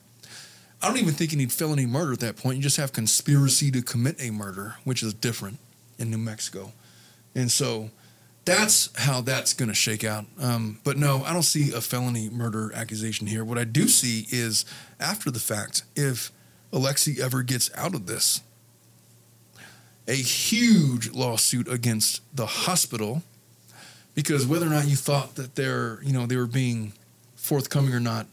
I don't even think you need felony murder at that point. You just have conspiracy to commit a murder, which is different in New Mexico. And so that's how that's going to shake out. Um, but no, I don't see a felony murder accusation here. What I do see is after the fact, if Alexee ever gets out of this. A huge lawsuit against the hospital because whether or not you thought that they're, you know, they were being forthcoming or not,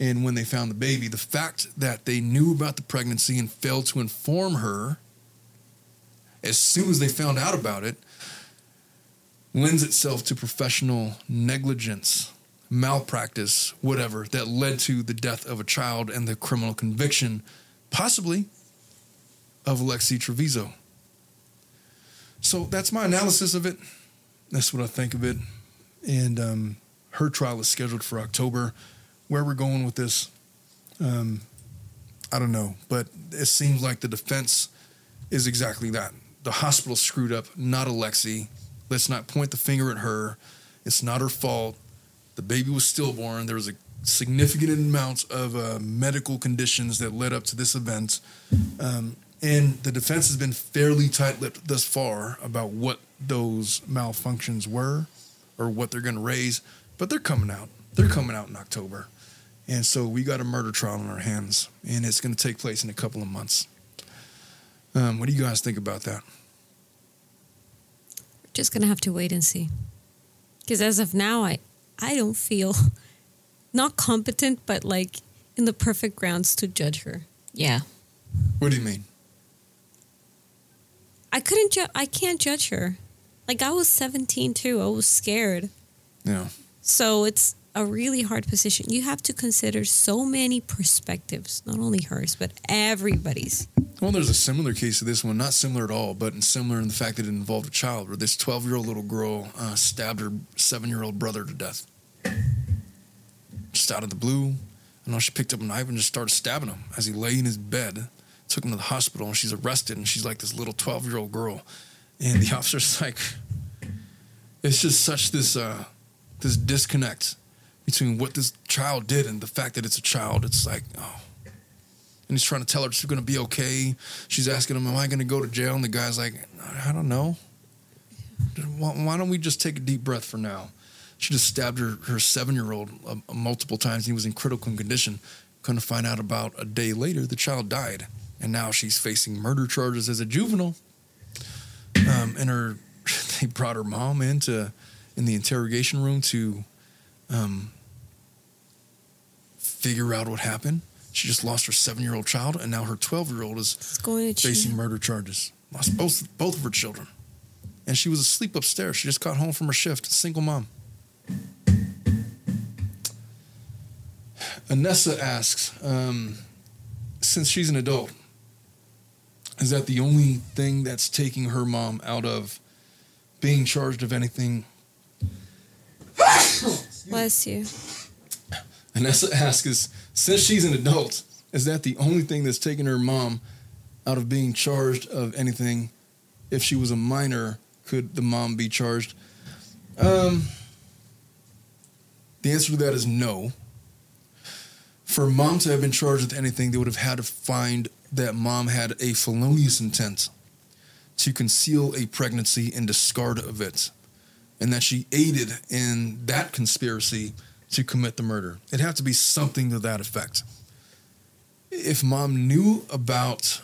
and when they found the baby, the fact that they knew about the pregnancy and failed to inform her as soon as they found out about it lends itself to professional negligence, malpractice, whatever, that led to the death of a child and the criminal conviction, possibly, of Alexee Trevizo. So that's my analysis of it. That's what I think of it. And um, her trial is scheduled for October. Where we're going with this, um, I don't know. But it seems like the defense is exactly that. The hospital screwed up, not Alexee. Let's not point the finger at her. It's not her fault. The baby was stillborn. There was a significant amount of uh, medical conditions that led up to this event. Um, and the defense has been fairly tight lipped thus far about what those malfunctions were or what they're going to raise. But they're coming out. They're coming out in October. And so we got a murder trial on our hands, and it's going to take place in a couple of months. Um, what do you guys think about that? We're just gonna have to wait and see. Because as of now, I I don't feel [laughs] not competent, but like in the perfect grounds to judge her. Yeah. What do you mean? I couldn't ju- I can't judge her. Like I was 17 too. I was scared. Yeah. So it's a really hard position. You have to consider so many perspectives, not only hers, but everybody's. Well, there's a similar case to this one, not similar at all, but similar in the fact that it involved a child, where this 12 year old little girl uh, stabbed her seven year old brother to death. Just out of the blue. I know she picked up a knife and just started stabbing him as he lay in his bed. Took him to the hospital and she's arrested and she's like this little 12 year old girl. And the [laughs] officer's like, it's just such this uh, this disconnect between what this child did and the fact that it's a child. It's like, oh. And he's trying to tell her she's going to be okay. She's asking him, Am I going to go to jail? And the guy's like, I don't know. Why don't we just take a deep breath for now? She just stabbed her, her seven year old uh, multiple times. He was in critical condition. Couldn't find out about a day later, the child died. And now she's facing murder charges as a juvenile. Um, and her, [laughs] they brought her mom into in the interrogation room to um, figure out what happened. She just lost her seven year old child, and now her 12 year old is facing murder charges. Lost both both of her children, and she was asleep upstairs. She just got home from her shift. Single mom. Anessa asks, um, since she's an adult, is that the only thing that's taking her mom out of being charged of anything? Bless you. Anessa asks, is, since she's an adult, is that the only thing that's taken her mom out of being charged of anything? If she was a minor, could the mom be charged? Um, the answer to that is no. For mom to have been charged with anything, they would have had to find that mom had a felonious intent to conceal a pregnancy and discard of it, and that she aided in that conspiracy to commit the murder. It'd have to be something to that effect. If mom knew about,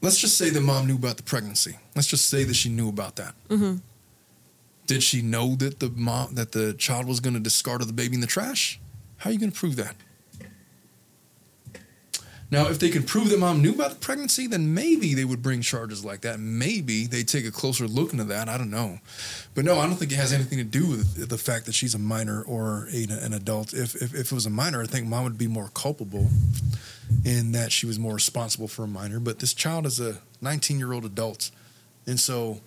let's just say that mom knew about the pregnancy. Let's just say that she knew about that. hmm Did she know that the mom that the child was going to discard the baby in the trash? How are you going to prove that? Now, if they could prove that mom knew about the pregnancy, then maybe they would bring charges like that. Maybe they take a closer look into that. I don't know, but no, I don't think it has anything to do with the fact that she's a minor or a, an adult. If, if if it was a minor, I think mom would be more culpable in that she was more responsible for a minor. But this child is a 19 year old adult, and so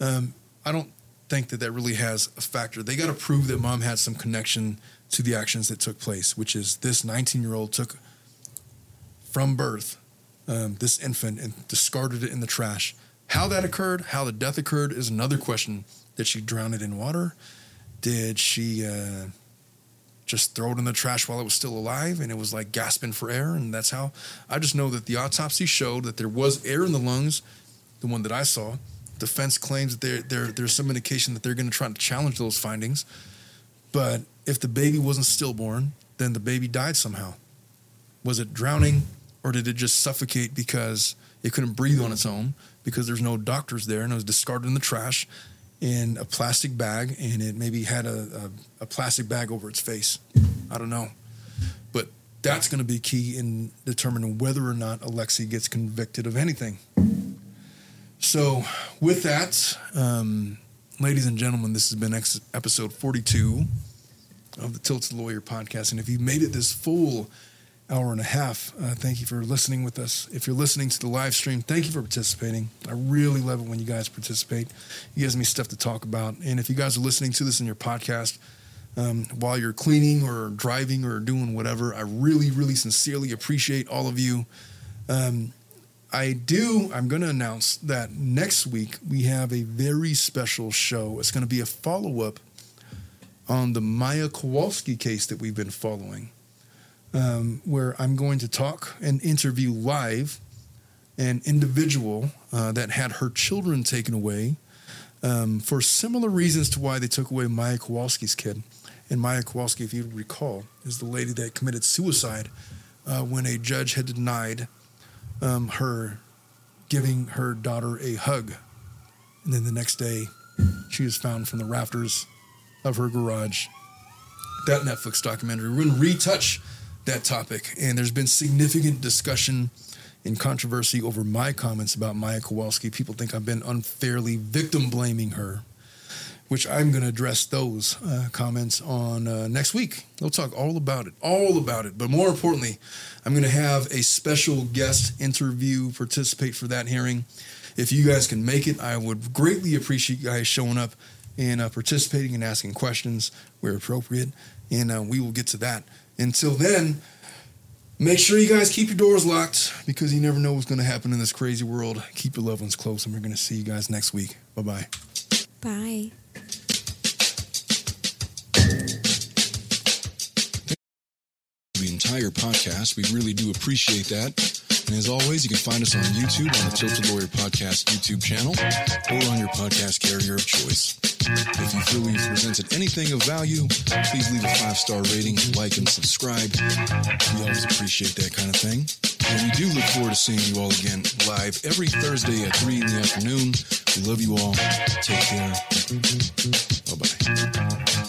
um, I don't think that that really has a factor. They got to prove that mom had some connection to the actions that took place, which is this 19 year old took from birth um, this infant and discarded it in the trash. How that occurred, how the death occurred, is another question. Did she drown it in water? Did she uh, just throw it in the trash while it was still alive and it was like gasping for air? And that's how I just know that the autopsy showed that there was air in the lungs, the one that I saw. Defense claims that there, there, there's some indication that they're going to try to challenge those findings. But if the baby wasn't stillborn, then the baby died somehow. Was it drowning or did it just suffocate because it couldn't breathe on its own because there's no doctors there and it was discarded in the trash in a plastic bag and it maybe had a, a, a plastic bag over its face? I don't know. But that's going to be key in determining whether or not Alexee gets convicted of anything. So, with that, um, ladies and gentlemen, this has been ex- episode 42 of the Tilted Lawyer podcast. And if you made it this full hour and a half, uh, thank you for listening with us. If you're listening to the live stream, thank you for participating. I really love it when you guys participate. It gives me stuff to talk about. And if you guys are listening to this in your podcast, um, while you're cleaning or driving or doing whatever, I really, really sincerely appreciate all of you. Um, I do. I'm going to announce that next week we have a very special show. It's going to be a follow up on the Maya Kowalski case that we've been following, um, where I'm going to talk and interview live an individual uh, that had her children taken away um, for similar reasons to why they took away Maya Kowalski's kid. And Maya Kowalski, if you recall, is the lady that committed suicide uh, when a judge had denied um, her giving her daughter a hug. And then the next day, she was found from the rafters of her garage. That Netflix documentary. We're going to retouch that topic. And there's been significant discussion and controversy over my comments about Maya Kowalski. People think I've been unfairly victim blaming her, which I'm going to address those uh, comments on uh, next week. We'll talk all about it, all about it. But more importantly, I'm going to have a special guest interview participate for that hearing. If you guys can make it, I would greatly appreciate you guys showing up and uh, participating and asking questions where appropriate. And uh, we will get to that. Until then, make sure you guys keep your doors locked because you never know what's going to happen in this crazy world. Keep your loved ones close, and we're going to see you guys next week. Bye bye. Bye. The entire podcast. We really do appreciate that. And as always, you can find us on YouTube on the Tilted Lawyer Podcast YouTube channel or on your podcast carrier of choice. If you feel we've presented anything of value, please leave a five star rating, like, and subscribe. We always appreciate that kind of thing. And we do look forward to seeing you all again live every Thursday at 3 in the afternoon. We love you all. Take care. Bye bye.